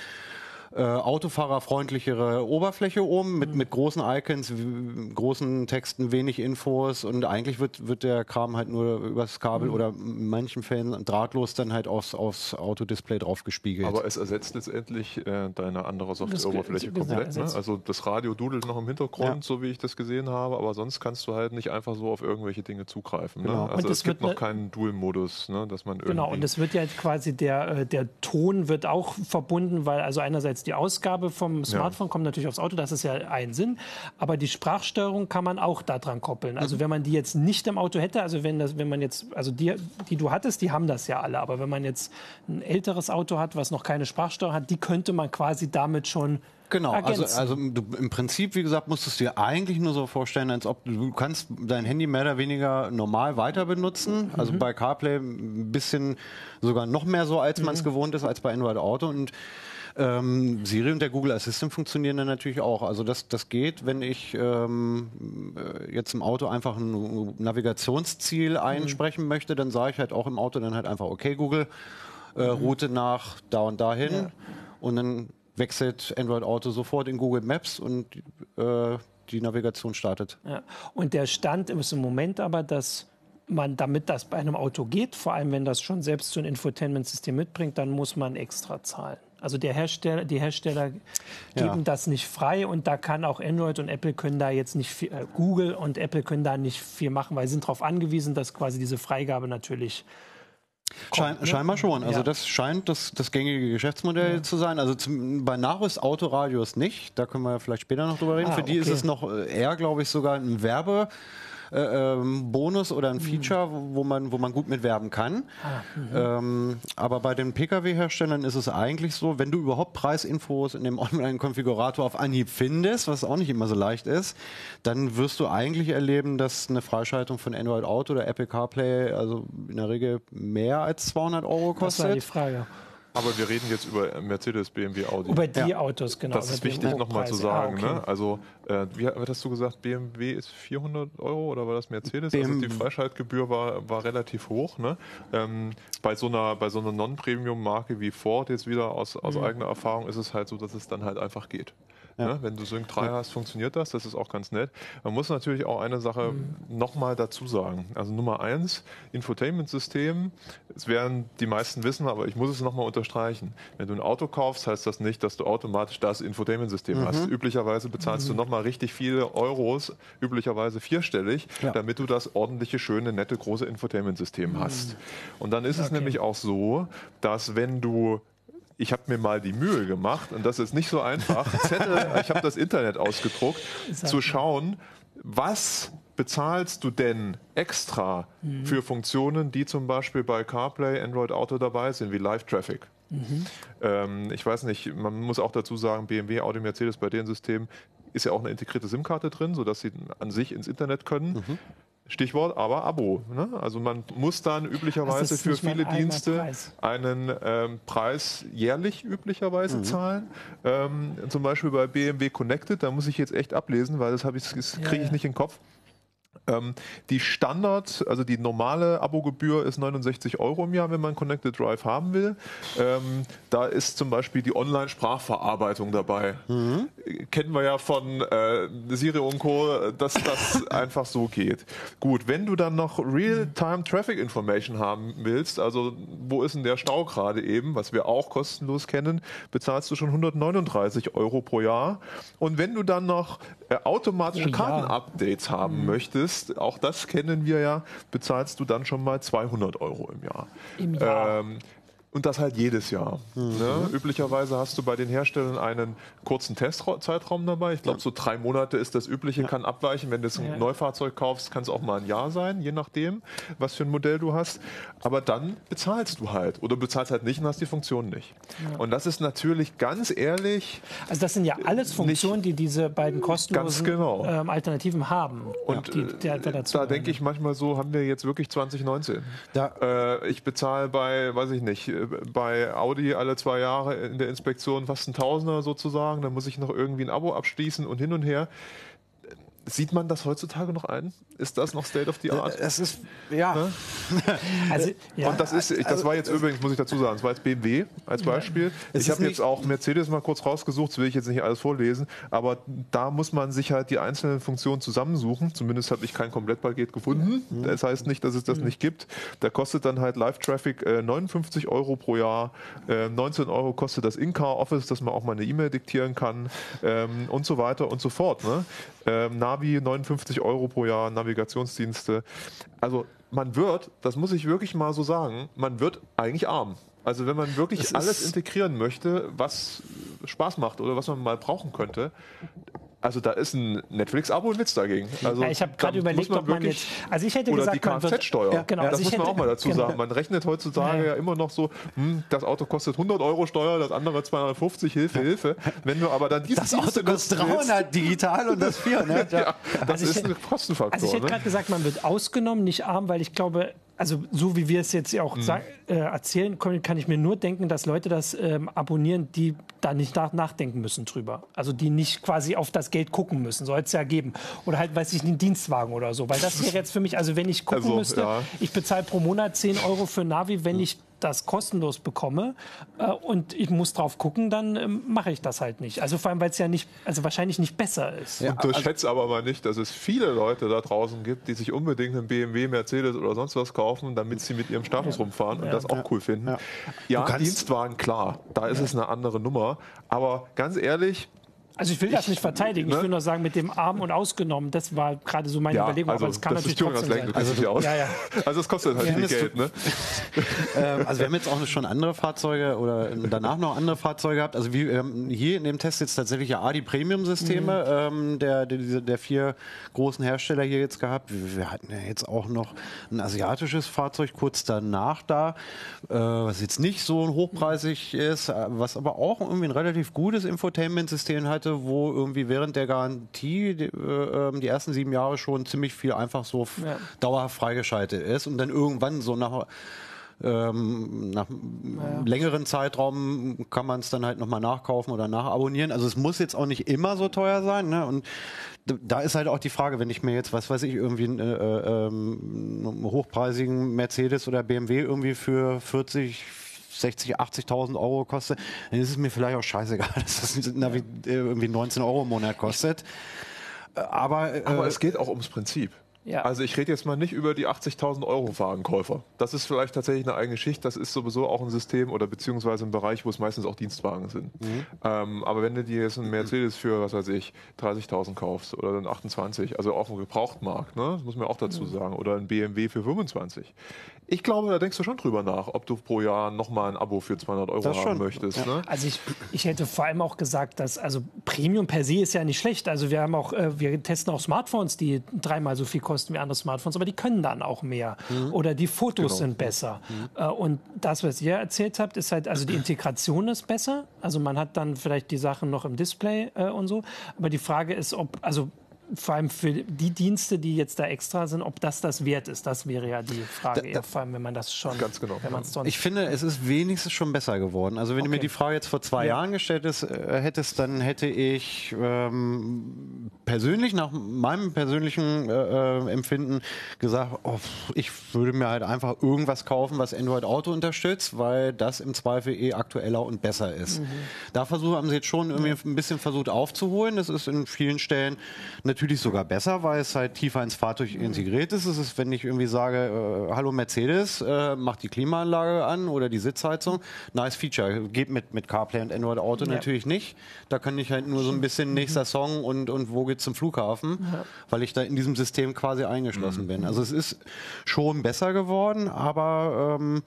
äh, autofahrerfreundlichere Oberfläche um mit, mit großen Icons, großen Texten, wenig Infos und eigentlich wird, wird der Kram halt nur übers Kabel mhm. oder in manchen Fällen drahtlos dann halt aufs, aufs Autodisplay draufgespiegelt. Aber es ersetzt letztendlich äh, deine andere Softwareoberfläche komplett. Ne? Also das Radio dudelt noch im Hintergrund, ja. so wie ich das gesehen habe, aber sonst kannst du halt nicht einfach so auf irgendwelche Dinge zugreifen. Ne? Genau. Ne? Also es gibt noch keinen Dual-Modus, ne? dass man Genau, und es wird ja quasi der, äh, der Ton wird auch verbunden, weil also einerseits die Ausgabe vom Smartphone ja. kommt natürlich aufs Auto, das ist ja ein Sinn. Aber die Sprachsteuerung kann man auch daran koppeln. Also mhm. wenn man die jetzt nicht im Auto hätte, also wenn, das, wenn man jetzt, also die, die du hattest, die haben das ja alle. Aber wenn man jetzt ein älteres Auto hat, was noch keine Sprachsteuerung hat, die könnte man quasi damit schon Genau, also, also du, im Prinzip, wie gesagt, musstest du dir eigentlich nur so vorstellen, als ob du kannst dein Handy mehr oder weniger normal weiter benutzen. Also mhm. bei CarPlay ein bisschen sogar noch mehr so, als man es mhm. gewohnt ist, als bei Android Auto. Und ähm, Siri und der Google Assistant funktionieren dann natürlich auch. Also das, das geht, wenn ich ähm, äh, jetzt im Auto einfach ein Navigationsziel mhm. einsprechen mhm. möchte, dann sage ich halt auch im Auto dann halt einfach, okay Google, äh, mhm. Route nach da und dahin. Ja. Und dann wechselt Android Auto sofort in Google Maps und äh, die Navigation startet. Ja. Und der Stand ist im Moment aber, dass man, damit das bei einem Auto geht, vor allem wenn das schon selbst so ein Infotainment-System mitbringt, dann muss man extra zahlen. Also der Hersteller, die Hersteller geben ja. das nicht frei und da kann auch Android und Apple können da jetzt nicht viel, äh, Google und Apple können da nicht viel machen, weil sie sind darauf angewiesen, dass quasi diese Freigabe natürlich Schein, ne? Scheinbar schon. Also ja. das scheint das, das gängige Geschäftsmodell ja. zu sein. Also zum, bei Nachrüst Autoradios nicht. Da können wir vielleicht später noch drüber reden. Ah, Für die okay. ist es noch äh, eher, glaube ich, sogar ein Werbe. Äh, ähm, Bonus oder ein Feature, wo man, wo man gut mitwerben kann. Ah, ähm, aber bei den Pkw-Herstellern ist es eigentlich so, wenn du überhaupt Preisinfos in dem Online-Konfigurator auf Anhieb findest, was auch nicht immer so leicht ist, dann wirst du eigentlich erleben, dass eine Freischaltung von Android Auto oder Apple CarPlay also in der Regel mehr als 200 Euro kostet. Das war die Frage. Aber wir reden jetzt über Mercedes, BMW, Audi. Über die ja. Autos, genau. Das ist wichtig nochmal zu sagen. Ah, okay. ne? Also, äh, wie hast du gesagt, BMW ist 400 Euro oder war das Mercedes? BMW. Also die Freischaltgebühr war, war relativ hoch. Ne? Ähm, bei so einer, so einer Non-Premium-Marke wie Ford jetzt wieder aus, aus mhm. eigener Erfahrung ist es halt so, dass es dann halt einfach geht. Ja. Ne? Wenn du Sync 3 hast, funktioniert das. Das ist auch ganz nett. Man muss natürlich auch eine Sache mhm. nochmal dazu sagen. Also Nummer eins, Infotainment-System. Es werden die meisten wissen, aber ich muss es nochmal unterstreichen. Wenn du ein Auto kaufst, heißt das nicht, dass du automatisch das Infotainment-System mhm. hast. Üblicherweise bezahlst mhm. du nochmal richtig viele Euros, üblicherweise vierstellig, ja. damit du das ordentliche, schöne, nette, große Infotainment-System mhm. hast. Und dann ist okay. es nämlich auch so, dass wenn du ich habe mir mal die Mühe gemacht, und das ist nicht so einfach, Zettel, ich habe das Internet ausgedruckt, zu schauen, was bezahlst du denn extra mhm. für Funktionen, die zum Beispiel bei CarPlay, Android Auto dabei sind, wie Live-Traffic? Mhm. Ähm, ich weiß nicht, man muss auch dazu sagen, BMW, Audi, Mercedes bei den Systemen ist ja auch eine integrierte SIM-Karte drin, sodass sie an sich ins Internet können. Mhm. Stichwort aber Abo. Ne? Also man muss dann üblicherweise für viele Dienste Preis. einen ähm, Preis jährlich üblicherweise mhm. zahlen. Ähm, zum Beispiel bei BMW Connected, da muss ich jetzt echt ablesen, weil das, das kriege ich ja. nicht in den Kopf. Ähm, die Standard, also die normale Abogebühr ist 69 Euro im Jahr, wenn man Connected Drive haben will. Ähm, da ist zum Beispiel die Online-Sprachverarbeitung dabei. Mhm. Kennen wir ja von äh, Siri und Co., dass das einfach so geht. Gut, wenn du dann noch Real-Time Traffic Information haben willst, also wo ist denn der Stau gerade eben, was wir auch kostenlos kennen, bezahlst du schon 139 Euro pro Jahr. Und wenn du dann noch automatische Kartenupdates haben mhm. möchtest, auch das kennen wir ja, bezahlst du dann schon mal 200 Euro im Jahr. Im Jahr. Ähm, und das halt jedes Jahr. Mhm. Ne? Üblicherweise hast du bei den Herstellern einen kurzen Testzeitraum dabei. Ich glaube, ja. so drei Monate ist das übliche, ja. kann abweichen. Wenn du ein ja. Neufahrzeug kaufst, kann es auch mal ein Jahr sein, je nachdem, was für ein Modell du hast. Aber dann bezahlst du halt. Oder bezahlst halt nicht und hast die Funktion nicht. Und das ist natürlich ganz ehrlich. Also, das sind ja alles Funktionen, die diese beiden kostenlosen genau. ähm, Alternativen haben. Und die, die äh, da denke ich manchmal so, haben wir jetzt wirklich 2019. Äh, ich bezahle bei, weiß ich nicht, bei Audi alle zwei Jahre in der Inspektion fast ein Tausender sozusagen. Dann muss ich noch irgendwie ein Abo abschließen und hin und her. Sieht man das heutzutage noch ein? Ist das noch State of the Art? Es ist, ja. Ne? also, ja. Und das ist, das also, war jetzt übrigens, muss ich dazu sagen, das war jetzt BMW als Beispiel. Ja. Ich habe jetzt auch Mercedes mal kurz rausgesucht, das will ich jetzt nicht alles vorlesen, aber da muss man sich halt die einzelnen Funktionen zusammensuchen. Zumindest habe ich kein Komplettpaket gefunden. Mhm. Das heißt nicht, dass es das mhm. nicht gibt. Da kostet dann halt Live-Traffic äh, 59 Euro pro Jahr. Äh, 19 Euro kostet das In-Car Office, dass man auch mal eine E-Mail diktieren kann ähm, und so weiter und so fort. Ne? Ähm, Navi 59 Euro pro Jahr, Navigationsdienste. Also man wird, das muss ich wirklich mal so sagen, man wird eigentlich arm. Also wenn man wirklich alles integrieren möchte, was Spaß macht oder was man mal brauchen könnte, also da ist ein Netflix-Abo ein Witz dagegen. Also ja, ich habe gerade überlegt, ob man jetzt. Also ich hätte oder gesagt, die Kfz-Steuer. Ja, genau. Das also muss man auch mal dazu genau. sagen. Man rechnet heutzutage ja. ja, immer noch so, hm, das Auto kostet 100 Euro Steuer, das andere 250, Hilfe, Hilfe. Wenn du aber dann dieses Das Auto kostet 300 digital und das 400. ja, das also ist ein Kostenfaktor. Also ich hätte ne? gerade gesagt, man wird ausgenommen, nicht arm, weil ich glaube, also so wie wir es jetzt auch mhm. äh, erzählen können, kann ich mir nur denken, dass Leute das ähm, abonnieren, die da nicht nach nachdenken müssen drüber. Also die nicht quasi auf das Geld gucken müssen, soll es ja geben. Oder halt, weiß ich, einen Dienstwagen oder so. Weil das wäre jetzt für mich, also wenn ich gucken also, müsste, ja. ich bezahle pro Monat 10 Euro für Navi, wenn ich das kostenlos bekomme äh, und ich muss drauf gucken, dann ähm, mache ich das halt nicht. Also vor allem, weil es ja nicht, also wahrscheinlich nicht besser ist. Ja, und unterschätze also, aber mal nicht, dass es viele Leute da draußen gibt, die sich unbedingt einen BMW, Mercedes oder sonst was kaufen, damit sie mit ihrem Status ja. rumfahren und ja. das auch cool finden. Ja, Dienstwagen, klar, da ist es eine andere Nummer. Aber ganz ehrlich, also ich will das nicht verteidigen. Ne? Ich will nur sagen, mit dem Arm und ausgenommen, das war gerade so meine ja, Überlegung. Also aber das kann das natürlich trotzdem sein. Also, aus. Ja, ja. also es kostet halt viel Geld. Ne? ähm, also wir haben jetzt auch schon andere Fahrzeuge oder danach noch andere Fahrzeuge gehabt. Also wir haben hier in dem Test jetzt tatsächlich ja A, die Premium-Systeme mhm. ähm, der, der, der, vier großen Hersteller hier jetzt gehabt. Wir, wir, hatten ja jetzt auch noch ein asiatisches Fahrzeug kurz danach da, äh, was jetzt nicht so hochpreisig ist, was aber auch irgendwie ein relativ gutes Infotainment-System hat hatte, wo irgendwie während der Garantie die, äh, ähm, die ersten sieben Jahre schon ziemlich viel einfach so ja. dauerhaft freigeschaltet ist und dann irgendwann so nach ähm, nach ja. längeren Zeitraum kann man es dann halt nochmal nachkaufen oder nachabonnieren. Also es muss jetzt auch nicht immer so teuer sein. Ne? Und da ist halt auch die Frage, wenn ich mir jetzt, was weiß ich, irgendwie einen, äh, äh, einen hochpreisigen Mercedes oder BMW irgendwie für 40, 60, 80.000 Euro kostet, dann ist es mir vielleicht auch scheißegal, dass das Navi irgendwie 19 Euro im Monat kostet. Aber, äh, Aber es geht auch ums Prinzip. Ja. Also ich rede jetzt mal nicht über die 80.000 Euro Wagenkäufer. Das ist vielleicht tatsächlich eine eigene Schicht. Das ist sowieso auch ein System oder beziehungsweise ein Bereich, wo es meistens auch Dienstwagen sind. Mhm. Ähm, aber wenn du dir jetzt einen Mercedes für, was weiß ich, 30.000 kaufst oder dann 28, also auf dem Gebrauchtmarkt, ne? das muss man auch dazu mhm. sagen, oder ein BMW für 25. Ich glaube, da denkst du schon drüber nach, ob du pro Jahr nochmal ein Abo für 200 Euro das haben schon. möchtest. Ja. Ne? Also ich, ich hätte vor allem auch gesagt, dass also Premium per se ist ja nicht schlecht. Also wir haben auch, äh, wir testen auch Smartphones, die dreimal so viel kosten wie andere Smartphones, aber die können dann auch mehr. Mhm. Oder die Fotos genau. sind besser. Mhm. Äh, und das, was ihr erzählt habt, ist halt, also die Integration ist besser. Also man hat dann vielleicht die Sachen noch im Display äh, und so. Aber die Frage ist, ob, also vor allem für die Dienste, die jetzt da extra sind, ob das das wert ist. Das wäre ja die Frage, da, da, vor allem wenn man das schon. Ganz genau. Wenn sonst ich finde, es ist wenigstens schon besser geworden. Also wenn okay. du mir die Frage jetzt vor zwei ja. Jahren gestellt ist, äh, hättest, dann hätte ich ähm, persönlich, nach meinem persönlichen äh, äh, Empfinden, gesagt, oh, ich würde mir halt einfach irgendwas kaufen, was Android Auto unterstützt, weil das im Zweifel eh aktueller und besser ist. Mhm. Da versuchen, haben sie jetzt schon irgendwie ein bisschen versucht aufzuholen. Das ist in vielen Stellen eine natürlich sogar besser, weil es halt tiefer ins Fahrzeug integriert ist. Es ist, wenn ich irgendwie sage, äh, hallo Mercedes, äh, mach die Klimaanlage an oder die Sitzheizung, nice Feature. Geht mit, mit CarPlay und Android Auto ja. natürlich nicht. Da kann ich halt nur so ein bisschen nächster Song und, und wo geht's zum Flughafen, ja. weil ich da in diesem System quasi eingeschlossen mhm. bin. Also es ist schon besser geworden, aber ähm,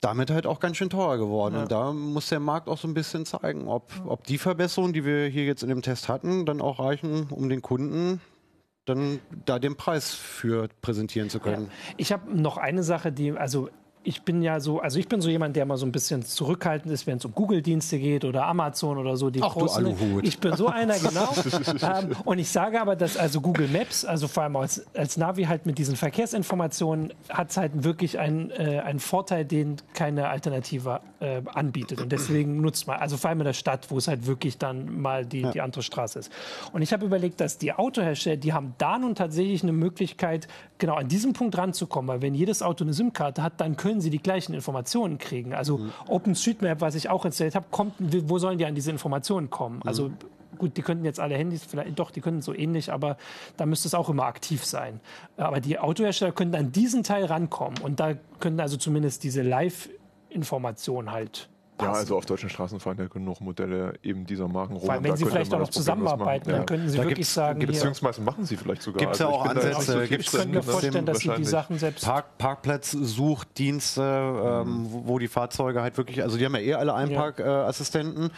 damit halt auch ganz schön teuer geworden. Ja. Und da muss der Markt auch so ein bisschen zeigen, ob, ob die Verbesserungen, die wir hier jetzt in dem Test hatten, dann auch reichen, um den Kunden dann da den Preis für präsentieren zu können. Ja. Ich habe noch eine Sache, die, also ich bin ja so, also ich bin so jemand, der mal so ein bisschen zurückhaltend ist, wenn es um Google-Dienste geht oder Amazon oder so. Die Ach, großen, du Aluhut. Ich bin so einer, genau. ähm, und ich sage aber, dass also Google Maps, also vor allem als, als Navi halt mit diesen Verkehrsinformationen, hat halt wirklich einen, äh, einen Vorteil, den keine Alternative äh, anbietet. Und deswegen nutzt man, also vor allem in der Stadt, wo es halt wirklich dann mal die, ja. die andere Straße ist. Und ich habe überlegt, dass die Autohersteller, die haben da nun tatsächlich eine Möglichkeit, genau an diesem Punkt ranzukommen, weil wenn jedes Auto eine SIM-Karte hat, dann können sie die gleichen Informationen kriegen. Also mhm. OpenStreetMap, was ich auch installiert habe, kommt, wo sollen die an diese Informationen kommen? Mhm. Also gut, die könnten jetzt alle Handys, vielleicht doch, die könnten so ähnlich, aber da müsste es auch immer aktiv sein. Aber die Autohersteller könnten an diesen Teil rankommen und da könnten also zumindest diese Live-Information halt ja, also auf deutschen Straßen fahren ja genug Modelle eben dieser Marken rum. Vor allem, wenn sie vielleicht auch noch zusammenarbeiten, dann könnten sie da wirklich sagen, beziehungsweise machen sie vielleicht sogar. Gibt es also ja auch Ansätze. So ich könnte mir vorstellen, dass sie die Sachen selbst... Park, Parkplatzsuchdienste, ähm, mhm. wo die Fahrzeuge halt wirklich, also die haben ja eh alle Einparkassistenten. Ja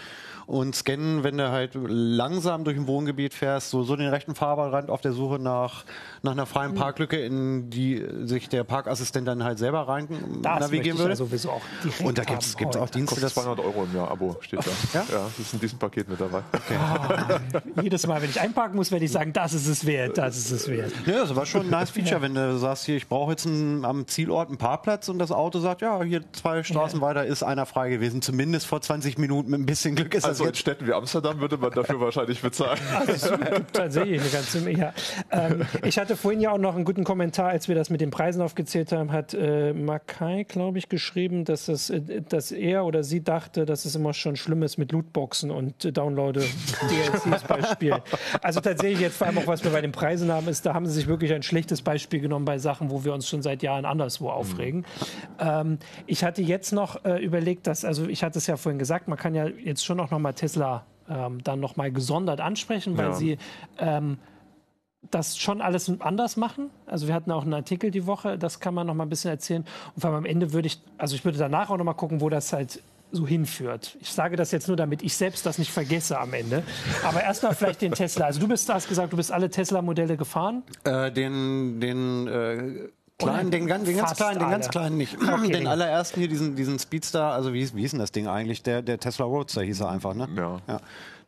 und scannen, wenn du halt langsam durch ein Wohngebiet fährst, so, so den rechten Fahrbahnrand auf der Suche nach, nach einer freien mhm. Parklücke, in die sich der Parkassistent dann halt selber rein das navigieren würde. Ja sowieso auch und da gibt es auch Dienste, das 200 Euro im Jahr Abo steht da. ja? ja, das ist in diesem Paket mit dabei. Okay. Oh, jedes Mal, wenn ich einparken muss, werde ich sagen, das ist es wert, das ist es wert. Ja, das war schon ein nice Feature, ja. wenn du sagst, hier, ich brauche jetzt einen, am Zielort einen Parkplatz und das Auto sagt, ja, hier zwei Straßen ja. weiter ist einer frei gewesen. Zumindest vor 20 Minuten mit ein bisschen Glück ist also in Städten wie Amsterdam würde man dafür wahrscheinlich bezahlen. Also, tatsächlich eine ganze Menge. Ja. Ähm, ich hatte vorhin ja auch noch einen guten Kommentar, als wir das mit den Preisen aufgezählt haben, hat äh, Makai, glaube ich, geschrieben, dass, das, äh, dass er oder sie dachte, dass es immer schon schlimm ist mit Lootboxen und äh, Downloade DLCs bei Spielen. Also tatsächlich jetzt vor allem auch, was wir bei den Preisen haben, ist, da haben sie sich wirklich ein schlechtes Beispiel genommen bei Sachen, wo wir uns schon seit Jahren anderswo aufregen. Mhm. Ähm, ich hatte jetzt noch äh, überlegt, dass, also ich hatte es ja vorhin gesagt, man kann ja jetzt schon auch noch mal Tesla ähm, dann nochmal gesondert ansprechen, weil ja. sie ähm, das schon alles anders machen. Also wir hatten auch einen Artikel die Woche, das kann man noch mal ein bisschen erzählen. Und vor allem am Ende würde ich, also ich würde danach auch noch mal gucken, wo das halt so hinführt. Ich sage das jetzt nur, damit ich selbst das nicht vergesse am Ende. Aber erstmal vielleicht den Tesla. Also du bist, hast gesagt, du bist alle Tesla-Modelle gefahren? Äh, den, den äh Klein, den, den, den ganz kleinen, den ganz kleinen nicht. Okay. Den allerersten hier, diesen, diesen Speedster, also wie, wie hieß denn das Ding eigentlich? Der, der Tesla Roadster hieß er einfach, ne? Ja. ja.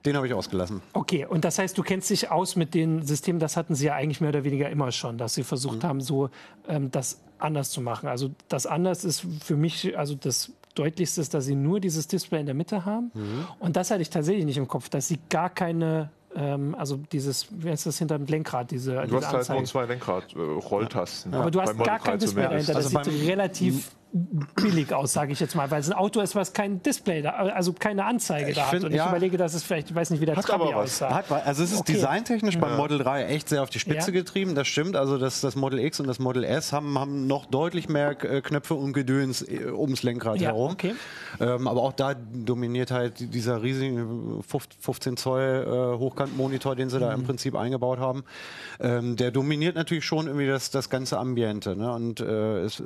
Den habe ich ausgelassen. Okay, und das heißt, du kennst dich aus mit den Systemen, das hatten sie ja eigentlich mehr oder weniger immer schon, dass sie versucht mhm. haben, so ähm, das anders zu machen. Also das anders ist für mich, also das Deutlichste ist, dass sie nur dieses Display in der Mitte haben. Mhm. Und das hatte ich tatsächlich nicht im Kopf, dass sie gar keine ähm, also dieses, wie heißt das hinter dem Lenkrad, diese Du diese hast halt nur zwei Lenkrad-Rolltasten. Äh, ja. Aber du hast gar kein Display dahinter. Das also sieht relativ billig aus, sage ich jetzt mal, weil es ein Auto ist, was kein Display, da, also keine Anzeige ich da find, hat. Und ich ja, überlege, dass es vielleicht, ich weiß nicht, wie der Trabi aussah. Hat, also es ist okay. designtechnisch ja. beim Model 3 echt sehr auf die Spitze ja. getrieben, das stimmt. Also das, das Model X und das Model S haben, haben noch deutlich mehr äh, Knöpfe und Gedöns äh, ums Lenkrad herum. Okay. Ähm, aber auch da dominiert halt dieser riesige 15 Zoll äh, Hochkantmonitor, den sie mhm. da im mhm. Prinzip eingebaut haben. Ähm, der dominiert natürlich schon irgendwie das, das ganze Ambiente. Ne? Und äh, es,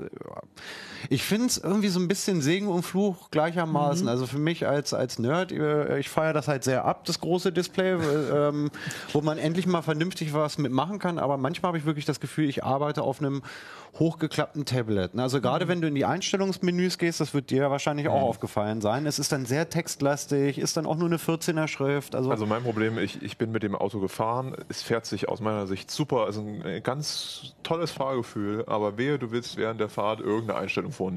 ich finde es irgendwie so ein bisschen Segen und Fluch gleichermaßen. Mhm. Also für mich als, als Nerd, äh, ich feiere das halt sehr ab, das große Display, ähm, wo man endlich mal vernünftig was mitmachen kann. Aber manchmal habe ich wirklich das Gefühl, ich arbeite auf einem hochgeklappten Tablet. Ne? Also gerade mhm. wenn du in die Einstellungsmenüs gehst, das wird dir wahrscheinlich mhm. auch aufgefallen sein. Es ist dann sehr textlastig, ist dann auch nur eine 14er Schrift. Also, also mein Problem, ich, ich bin mit dem Auto gefahren, es fährt sich aus meiner Sicht super, also ein ganz tolles Fahrgefühl, aber wehe, du willst während der Fahrt irgendeine Einstellung vornehmen.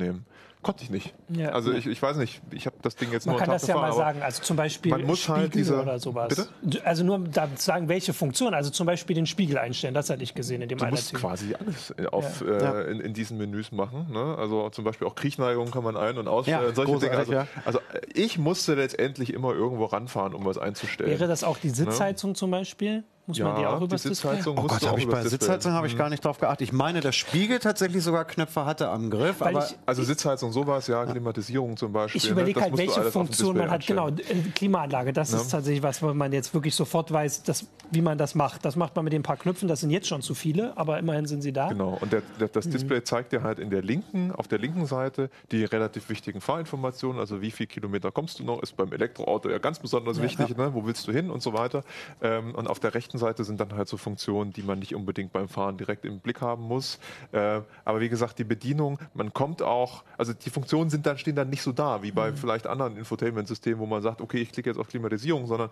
Konnte ich nicht. Ja. Also ich, ich weiß nicht, ich habe das Ding jetzt man nur Man kann das ja mal sagen, also zum Beispiel man muss halt Spiegel halt diese, oder sowas. Bitte? Also nur da sagen, welche Funktion, also zum Beispiel den Spiegel einstellen, das hatte ich gesehen in dem Du musst quasi alles auf, ja. Äh, in, in, diesen Menüs machen. Ne? Also zum Beispiel auch Kriechneigung kann man ein- und ausstellen, ja, solche Dinge. Also, also, ich musste letztendlich immer irgendwo ranfahren, um was einzustellen. Wäre das auch die ne? Sitzheizung ne? zum Beispiel? Muss ja, man die auch über das Sitzheizung Oh Gott, habe ich bei Sitzheizung habe ich gar nicht drauf geachtet. Ich meine, der Spiegel tatsächlich sogar Knöpfe hatte am Griff. Weil aber ich, also Sitzheizung, sowas, ja, Klimatisierung zum Beispiel. Ich überlege ne? halt, welche Funktion man hat. Genau, Klimaanlage, das ja. ist tatsächlich was, wo man jetzt wirklich sofort weiß, dass, wie man das macht. Das macht man mit den paar Knöpfen, das sind jetzt schon zu viele, aber immerhin sind sie da. Genau, und der, der, das mhm. Display zeigt dir halt in der linken, auf der linken Seite die relativ wichtigen Fahrinformationen, also wie viele Kilometer kommst du noch, ist beim Elektroauto ja ganz besonders ja, wichtig, Ne? wo willst du hin und so weiter. Ähm, und auf der rechten Seite sind dann halt so Funktionen, die man nicht unbedingt beim Fahren direkt im Blick haben muss. Äh, aber wie gesagt, die Bedienung, man kommt auch, also die Funktionen sind dann, stehen dann nicht so da, wie bei mhm. vielleicht anderen Infotainment-Systemen, wo man sagt, okay, ich klicke jetzt auf Klimatisierung, sondern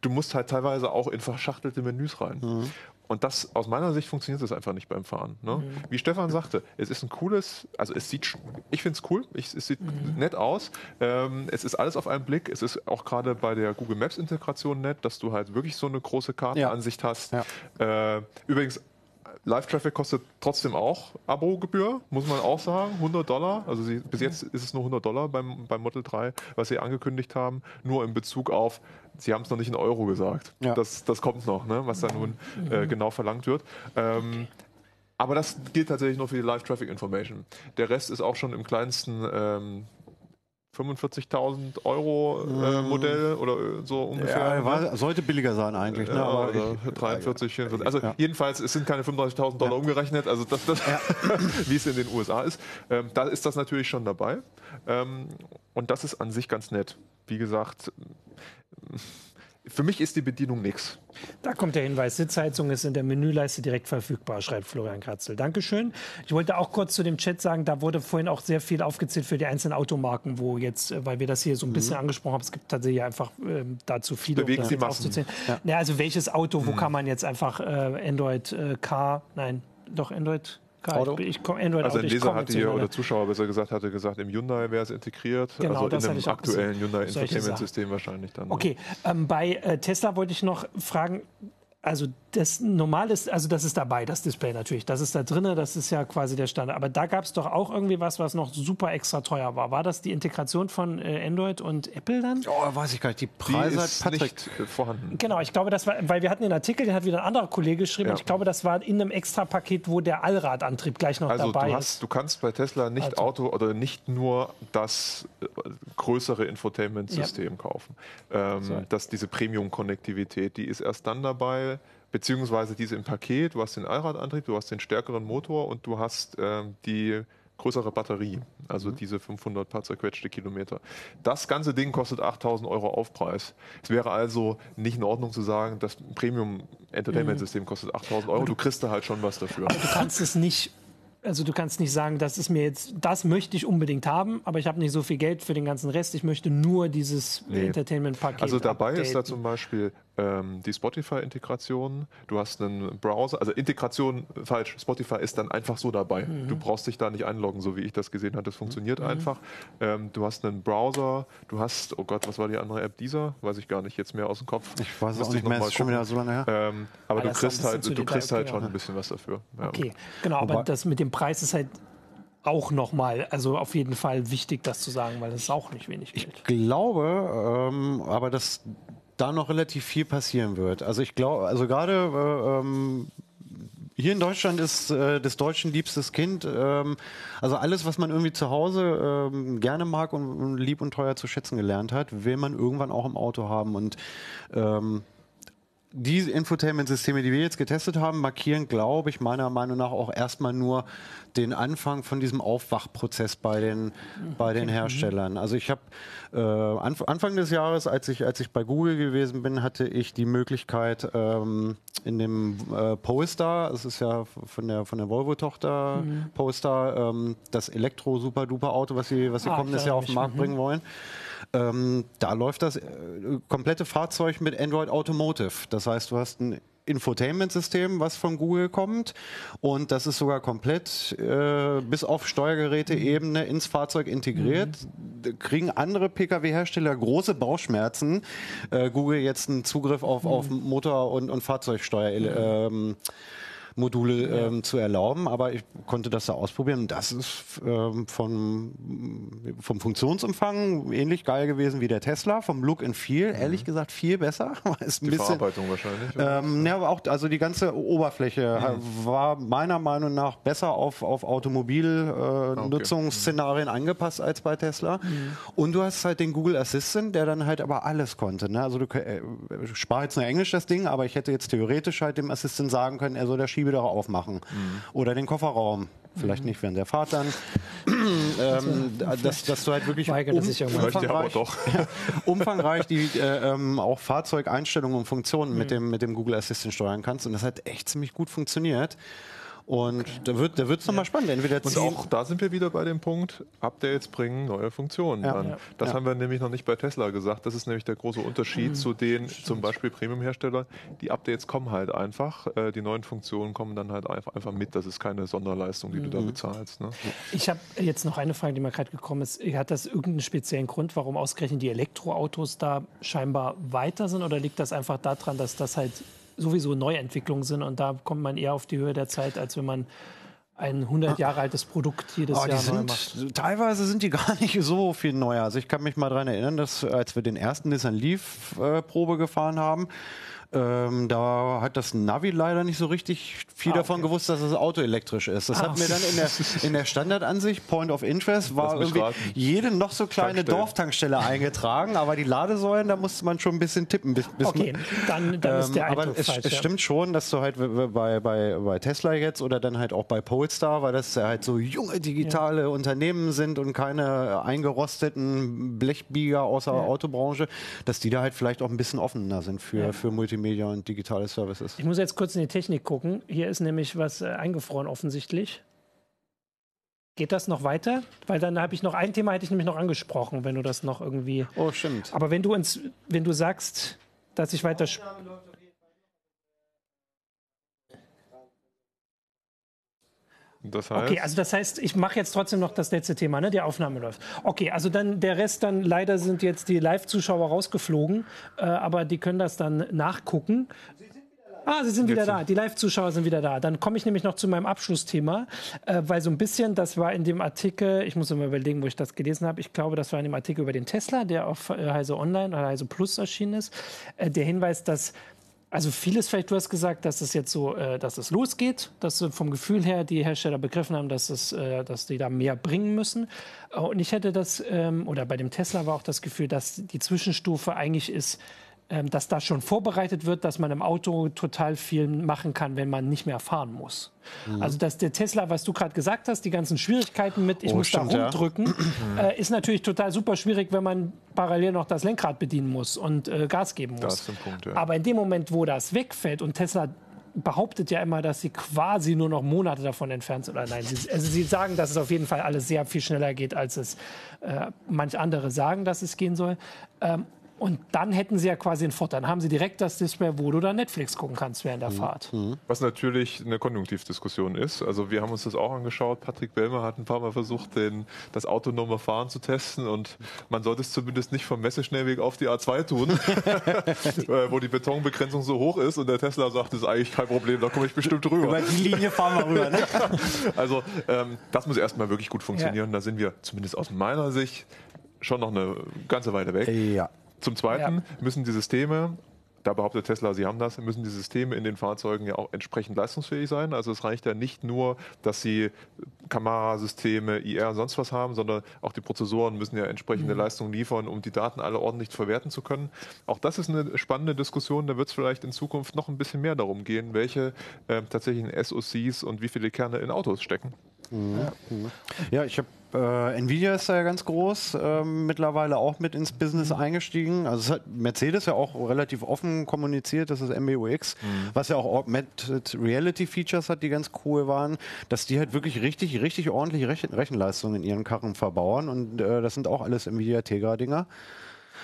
du musst halt teilweise auch in verschachtelte Menüs rein. Mhm. Und das aus meiner Sicht funktioniert das einfach nicht beim Fahren. Ne? Mhm. Wie Stefan sagte, es ist ein cooles, also es sieht, ich finde es cool, ich, es sieht mhm. nett aus. Ähm, es ist alles auf einen Blick. Es ist auch gerade bei der Google Maps Integration nett, dass du halt wirklich so eine große Kartenansicht ja. hast. Ja. Äh, übrigens, Live-Traffic kostet trotzdem auch Abo-Gebühr, muss man auch sagen, 100 Dollar. Also sie, bis jetzt ist es nur 100 Dollar beim, beim Model 3, was sie angekündigt haben, nur in Bezug auf, sie haben es noch nicht in Euro gesagt. Ja. Das, das kommt noch, ne, was da nun äh, mhm. genau verlangt wird. Ähm, aber das gilt tatsächlich nur für die Live-Traffic Information. Der Rest ist auch schon im kleinsten ähm, 45.000 Euro äh, mhm. Modell oder äh, so ungefähr. Ja, war, sollte billiger sein eigentlich. Ne? Ja, aber also 43, 44. Also ja. jedenfalls, es sind keine 35.000 Dollar umgerechnet, also das, das wie es in den USA ist. Ähm, da ist das natürlich schon dabei. Ähm, und das ist an sich ganz nett. Wie gesagt, für mich ist die Bedienung nichts. Da kommt der Hinweis, Sitzheizung ist in der Menüleiste direkt verfügbar, schreibt Florian Kratzel. Dankeschön. Ich wollte auch kurz zu dem Chat sagen, da wurde vorhin auch sehr viel aufgezählt für die einzelnen Automarken, wo jetzt, äh, weil wir das hier so ein bisschen mhm. angesprochen haben, es gibt tatsächlich einfach äh, dazu viele, Bewegen um das aufzuzählen. Ja. Ja, also welches Auto, wo mhm. kann man jetzt einfach äh, Android äh, Car, nein, doch Android Auto? Ich, ich komm, Android also ein Leser hatte hier, oder Zuschauer besser gesagt, hatte gesagt, im Hyundai wäre es integriert. Genau, also das in einem aktuellen Hyundai Infotainment-System wahrscheinlich dann. Okay, ähm, bei äh, Tesla wollte ich noch fragen, also das normal ist, also das ist dabei, das Display natürlich. Das ist da drin, das ist ja quasi der Standard. Aber da gab es doch auch irgendwie was, was noch super extra teuer war. War das die Integration von äh, Android und Apple dann? Oh, weiß ich gar nicht. Die Preise die ist Patrick nicht vorhanden. Genau, ich glaube, das war, weil wir hatten den Artikel, den hat wieder ein anderer Kollege geschrieben. Ja. Und ich glaube, das war in einem extra Paket, wo der Allradantrieb gleich noch also dabei du hast, ist. Du kannst bei Tesla nicht also. Auto oder nicht nur das äh, größere Infotainment-System ja. kaufen. Ähm, so. dass diese Premium-Konnektivität, die ist erst dann dabei, beziehungsweise diese im Paket. Du hast den Allradantrieb, du hast den stärkeren Motor und du hast ähm, die größere Batterie, also mhm. diese 500 paar zerquetschte Kilometer. Das ganze Ding kostet 8000 Euro Aufpreis. Es wäre also nicht in Ordnung zu sagen, das Premium-Entertainment-System mhm. kostet 8000 Euro. Du, du kriegst da halt schon was dafür. Aber du kannst es nicht also du kannst nicht sagen, das ist mir jetzt, das möchte ich unbedingt haben, aber ich habe nicht so viel Geld für den ganzen Rest. Ich möchte nur dieses nee. Entertainment-Paket. Also dabei updaten. ist da zum Beispiel ähm, die Spotify-Integration. Du hast einen Browser, also Integration falsch. Spotify ist dann einfach so dabei. Mhm. Du brauchst dich da nicht einloggen, so wie ich das gesehen habe. Das funktioniert mhm. einfach. Ähm, du hast einen Browser. Du hast, oh Gott, was war die andere App? Dieser, weiß ich gar nicht jetzt mehr aus dem Kopf. Ich weiß es nicht mehr. Ist schon wieder so lange her. Ähm, aber, aber du kriegst halt, du kriegst halt schon ein bisschen was dafür. Ja. Okay, genau. Aber, das mit dem Preis ist halt auch nochmal, also auf jeden Fall wichtig, das zu sagen, weil das ist auch nicht wenig Geld. Ich glaube, ähm, aber dass da noch relativ viel passieren wird. Also ich glaube, also gerade äh, ähm, hier in Deutschland ist äh, des Deutschen liebstes Kind. Ähm, also alles, was man irgendwie zu Hause ähm, gerne mag und, und, lieb und teuer zu schätzen gelernt hat, will man irgendwann auch im Auto haben. Und ähm, die Infotainment-Systeme, die wir jetzt getestet haben, markieren, glaube ich, meiner Meinung nach auch erstmal nur den Anfang von diesem Aufwachprozess bei den, bei den Herstellern. Also ich habe äh, Anf Anfang des Jahres, als ich, als ich bei Google gewesen bin, hatte ich die Möglichkeit, ähm, in dem äh, Polestar, das ist ja von der, von der Volvo-Tochter mhm. Polestar, ähm, das Elektro-Super-Duper-Auto, was sie, was sie ah, kommendes Jahr auf den Markt bringen wollen, ähm, da läuft das äh, komplette Fahrzeug mit Android Automotive. Das heißt, du hast ein Infotainment-System, was von Google kommt. Und das ist sogar komplett äh, bis auf Steuergeräte-Ebene ins Fahrzeug integriert. Mhm. Kriegen andere Pkw-Hersteller große Bauchschmerzen, äh, Google jetzt einen Zugriff auf, mhm. auf Motor- und, und Fahrzeugsteuer. Mhm. Ähm, Module ähm, zu erlauben, aber ich konnte das da ausprobieren. Das ist ähm, von, vom Funktionsumfang ähnlich geil gewesen wie der Tesla, vom Look and Feel, mhm. ehrlich gesagt viel besser. ist die bisschen, Verarbeitung wahrscheinlich. Ähm, ja, aber auch also die ganze Oberfläche mhm. war meiner Meinung nach besser auf, auf Automobilnutzungsszenarien äh, okay. angepasst als bei Tesla. Mhm. Und du hast halt den Google Assistant, der dann halt aber alles konnte. Ne? Also du äh, spar jetzt nur Englisch das Ding, aber ich hätte jetzt theoretisch halt dem Assistent sagen können, er soll der Schiebe Schiebedach aufmachen. Mhm. Oder den Kofferraum. Vielleicht mhm. nicht während der Fahrt dann. ähm, dass, dass du halt wirklich um, umfangreich, ja, umfangreich die äh, ähm, auch Fahrzeugeinstellungen und Funktionen mhm. mit, dem, mit dem Google Assistant steuern kannst. Und das hat echt ziemlich gut funktioniert. Und okay. da wird da wird's nochmal spannend. Entweder und auch da sind wir wieder bei dem Punkt, Updates bringen neue Funktionen ja. an. Das ja. haben wir nämlich noch nicht bei Tesla gesagt. Das ist nämlich der große Unterschied mhm. zu den Stimmt. zum Beispiel Premium-Herstellern. Die Updates kommen halt einfach. Äh, die neuen Funktionen kommen dann halt einfach mit. Das ist keine Sonderleistung, die mhm. du da mhm. bezahlst. Ne? Ich habe jetzt noch eine Frage, die mir gerade gekommen ist. Hat das irgendeinen speziellen Grund, warum ausgerechnet die Elektroautos da scheinbar weiter sind? Oder liegt das einfach daran, dass das halt sowieso Neuentwicklungen sind und da kommt man eher auf die Höhe der Zeit, als wenn man ein 100 Jahre altes Produkt jedes oh, Jahr sind, macht. Teilweise sind die gar nicht so viel neuer. Also ich kann mich mal daran erinnern, dass als wir den ersten Nissan Leaf äh, Probe gefahren haben, ähm, da hat das Navi leider nicht so richtig viel ah, davon okay. gewusst, dass das Auto elektrisch ist. Das ah. hat mir dann in der, in der Standardansicht, Point of Interest, war irgendwie raten. jede noch so kleine Dorftankstelle eingetragen, aber die Ladesäulen, da musste man schon ein bisschen tippen. Bis, bis okay, dann, dann ist der ähm, Aber es, falsch, es ja. stimmt schon, dass du halt bei, bei, bei Tesla jetzt oder dann halt auch bei Polestar, weil das halt so junge digitale ja. Unternehmen sind und keine eingerosteten Blechbieger außer ja. Autobranche, dass die da halt vielleicht auch ein bisschen offener sind für, für Multimedia. Multimedia und digitale Services. Ich muss jetzt kurz in die Technik gucken. Hier ist nämlich was äh, eingefroren offensichtlich. Geht das noch weiter? Weil dann habe ich noch ein Thema, hätte ich nämlich noch angesprochen, wenn du das noch irgendwie. Oh, stimmt. Aber wenn du uns, wenn du sagst, dass ich weiter. Das heißt? Okay, also das heißt, ich mache jetzt trotzdem noch das letzte Thema, ne? Die Aufnahme läuft. Okay, also dann der Rest dann leider sind jetzt die Live-Zuschauer rausgeflogen, äh, aber die können das dann nachgucken. Ah, sie sind wieder da. Die Live-Zuschauer sind wieder da. Dann komme ich nämlich noch zu meinem Abschlussthema, äh, weil so ein bisschen, das war in dem Artikel, ich muss mal überlegen, wo ich das gelesen habe. Ich glaube, das war in dem Artikel über den Tesla, der auf äh, Heise Online oder Heise Plus erschienen ist. Äh, der Hinweis, dass also vieles vielleicht, du hast gesagt, dass es jetzt so, äh, dass es losgeht, dass vom Gefühl her die Hersteller begriffen haben, dass es, äh, dass die da mehr bringen müssen. Äh, und ich hätte das, ähm, oder bei dem Tesla war auch das Gefühl, dass die Zwischenstufe eigentlich ist, dass das schon vorbereitet wird, dass man im Auto total viel machen kann, wenn man nicht mehr fahren muss. Mhm. Also dass der Tesla, was du gerade gesagt hast, die ganzen Schwierigkeiten mit, ich oh, muss stimmt, da rumdrücken, ja. äh, ist natürlich total super schwierig, wenn man parallel noch das Lenkrad bedienen muss und äh, Gas geben muss. Punkt, ja. Aber in dem Moment, wo das wegfällt und Tesla behauptet ja immer, dass sie quasi nur noch Monate davon entfernt sind. Oder nein, sie, also sie sagen, dass es auf jeden Fall alles sehr viel schneller geht, als es äh, manch andere sagen, dass es gehen soll. Ähm, Und dann hätten sie ja quasi einen Vorteil. Dann haben sie direkt das Display, wo du dann Netflix gucken kannst während der mhm. Fahrt. Mhm. Was natürlich eine Konjunktivdiskussion ist. Also wir haben uns das auch angeschaut. Patrick Bellmer hat ein paar Mal versucht, den, das autonome Fahren zu testen. Und man sollte es zumindest nicht vom Messeschnellweg auf die A2 tun, äh, wo die Betonbegrenzung so hoch ist. Und der Tesla sagt, das ist eigentlich kein Problem, da komme ich bestimmt rüber. Über die Linie fahren wir rüber. Ne? also ähm, das muss erstmal wirklich gut funktionieren. Ja. Da sind wir zumindest aus meiner Sicht schon noch eine ganze Weile weg. Ja. Zum Zweiten ja. müssen die Systeme da behauptet Tesla, sie haben das, müssen die Systeme in den Fahrzeugen ja auch entsprechend leistungsfähig sein. Also es reicht ja nicht nur, dass sie Kamerasysteme, IR und sonst was haben, sondern auch die Prozessoren müssen ja entsprechende mhm. Leistungen liefern, um die Daten alle ordentlich verwerten zu können. Auch das ist eine spannende Diskussion. Da wird es vielleicht in Zukunft noch ein bisschen mehr darum gehen, welche äh, tatsächlichen SoCs und wie viele Kerne in Autos stecken. Mhm. Ja, ich habe äh, Nvidia ist da ja ganz groß, äh, mittlerweile auch mit ins Business eingestiegen. Also es hat Mercedes ja auch relativ offen kommuniziert, das ist MBUX, mhm. was ja auch Augmented Reality Features hat, die ganz cool waren, dass die halt wirklich richtig, richtig ordentliche Rechen Rechenleistungen in ihren Karren verbauen und äh, das sind auch alles Nvidia Tegra Dinger.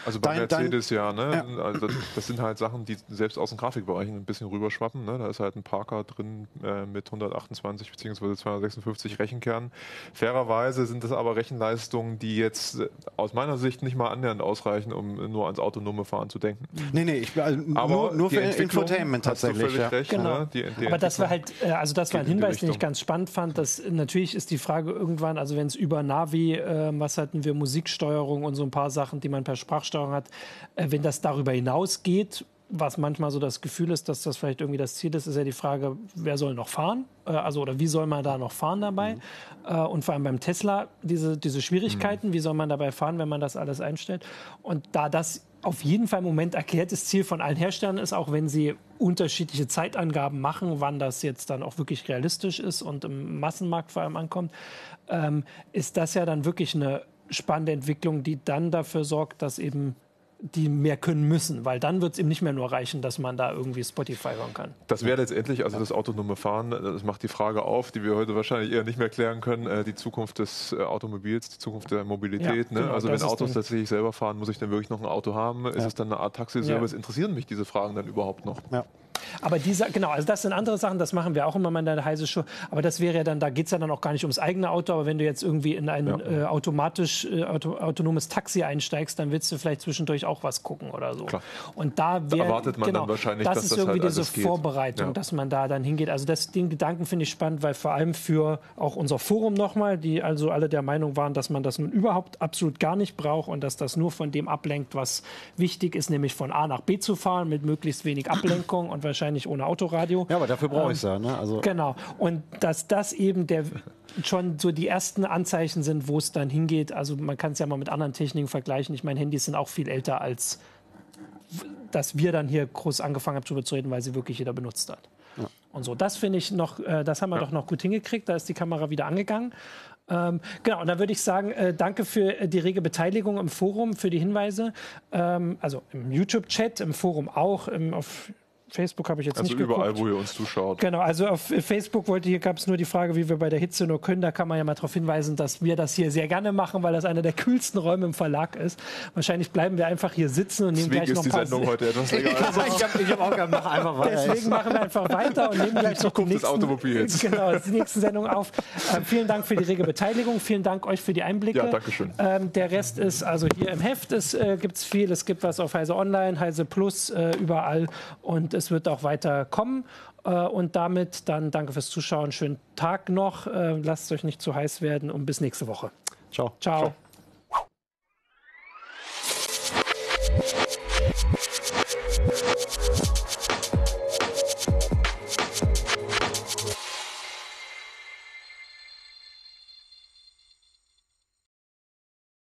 Also bei dein, Mercedes dein, ja, ne? Ja. Also das sind halt Sachen, die selbst aus den Grafikbereichen ein bisschen rüberschwappen. Ne? Da ist halt ein Parker drin äh, mit 128 bzw. 256 Rechenkernen. Fairerweise sind das aber Rechenleistungen, die jetzt äh, aus meiner Sicht nicht mal annähernd ausreichen, um nur ans autonome Fahren zu denken. Nee, nee, ich, also aber nur, nur für Infotainment tatsächlich. Ja. Recht, genau. Ne? Die, die aber das war halt, äh, also das war ein Hinweis, den ich ganz spannend fand, dass natürlich ist die Frage irgendwann, also wenn es über Navi, äh, was hatten wir, Musiksteuerung und so ein paar Sachen, die man per Sprachsteuerung Steuerung hat, äh, wenn das darüber hinausgeht, was manchmal so das Gefühl ist, dass das vielleicht irgendwie das Ziel ist, ist ja die Frage, wer soll noch fahren? Äh, also, oder wie soll man da noch fahren dabei? Mhm. Äh, und vor allem beim Tesla diese, diese Schwierigkeiten, mhm. wie soll man dabei fahren, wenn man das alles einstellt? Und da das auf jeden Fall im Moment erklärtes Ziel von allen Herstellern ist, auch wenn sie unterschiedliche Zeitangaben machen, wann das jetzt dann auch wirklich realistisch ist und im Massenmarkt vor allem ankommt, ähm, ist das ja dann wirklich eine spannende Entwicklung, die dann dafür sorgt, dass eben die mehr können müssen, weil dann wird es eben nicht mehr nur reichen, dass man da irgendwie Spotify hören kann. Das wäre letztendlich, also das autonome Fahren, das macht die Frage auf, die wir heute wahrscheinlich eher nicht mehr klären können, äh, die Zukunft des äh, Automobils, die Zukunft der Mobilität. Ja, ne? genau, also wenn Autos tatsächlich selber fahren, muss ich dann wirklich noch ein Auto haben? Ja. Ist es dann eine Art Taxiservice? Ja. Interessieren mich diese Fragen dann überhaupt noch? Ja. Aber dieser, genau, also das sind andere Sachen, das machen wir auch immer mal in der heiße Show. Aber das wäre ja dann, da geht es ja dann auch gar nicht ums eigene Auto, aber wenn du jetzt irgendwie in ein ja. äh, automatisch äh, auto, autonomes Taxi einsteigst, dann willst du vielleicht zwischendurch auch was gucken oder so. Klar. Und da, wär, da erwartet man genau, dann wahrscheinlich, das dass ist das irgendwie halt diese Vorbereitung, ja. dass man da dann hingeht. Also das, den Gedanken finde ich spannend, weil vor allem für auch unser Forum nochmal, die also alle der Meinung waren, dass man das nun überhaupt absolut gar nicht braucht und dass das nur von dem ablenkt, was wichtig ist, nämlich von A nach B zu fahren mit möglichst wenig Ablenkung und wahrscheinlich ohne Autoradio. Ja, aber dafür brauche ich es ja. Ne? Also genau. Und dass das eben der schon so die ersten Anzeichen sind, wo es dann hingeht. Also man kann es ja mal mit anderen Techniken vergleichen. Ich meine, Handys sind auch viel älter als dass wir dann hier groß angefangen haben darüber zu reden, weil sie wirklich jeder benutzt hat. Ja. Und so, das finde ich noch, äh, das haben wir ja. doch noch gut hingekriegt. Da ist die Kamera wieder angegangen. Ähm, genau, und da würde ich sagen, äh, danke für äh, die rege Beteiligung im Forum, für die Hinweise. Ähm, also im YouTube-Chat, im Forum auch, im, auf Facebook habe ich jetzt also nicht überall, geguckt. wo ihr uns zuschaut. Genau, also auf Facebook wollte hier gab es nur die Frage, wie wir bei der Hitze nur können. Da kann man ja mal darauf hinweisen, dass wir das hier sehr gerne machen, weil das einer der kühlsten Räume im Verlag ist. Wahrscheinlich bleiben wir einfach hier sitzen und nehmen Deswegen gleich noch ist die Sendung heute etwas länger. also, ich habe hab auch gesagt, mach einfach weiter. Deswegen machen wir einfach weiter und nehmen gleich noch die nächsten, Automobils. Genau, die nächsten Sendung auf. Äh, vielen Dank für die rege Beteiligung. Vielen Dank euch für die Einblicke. Ja, danke schön. Ähm, der Rest ist also hier im Heft. Es äh, gibt viel. Es gibt was auf Heise Online, Heise Plus, äh, überall. Und es wird auch weiter kommen. Äh, und damit dann danke fürs Zuschauen. Schönen Tag noch. Äh, lasst es euch nicht zu heiß werden und bis nächste Woche. Ciao. Ciao. Ciao.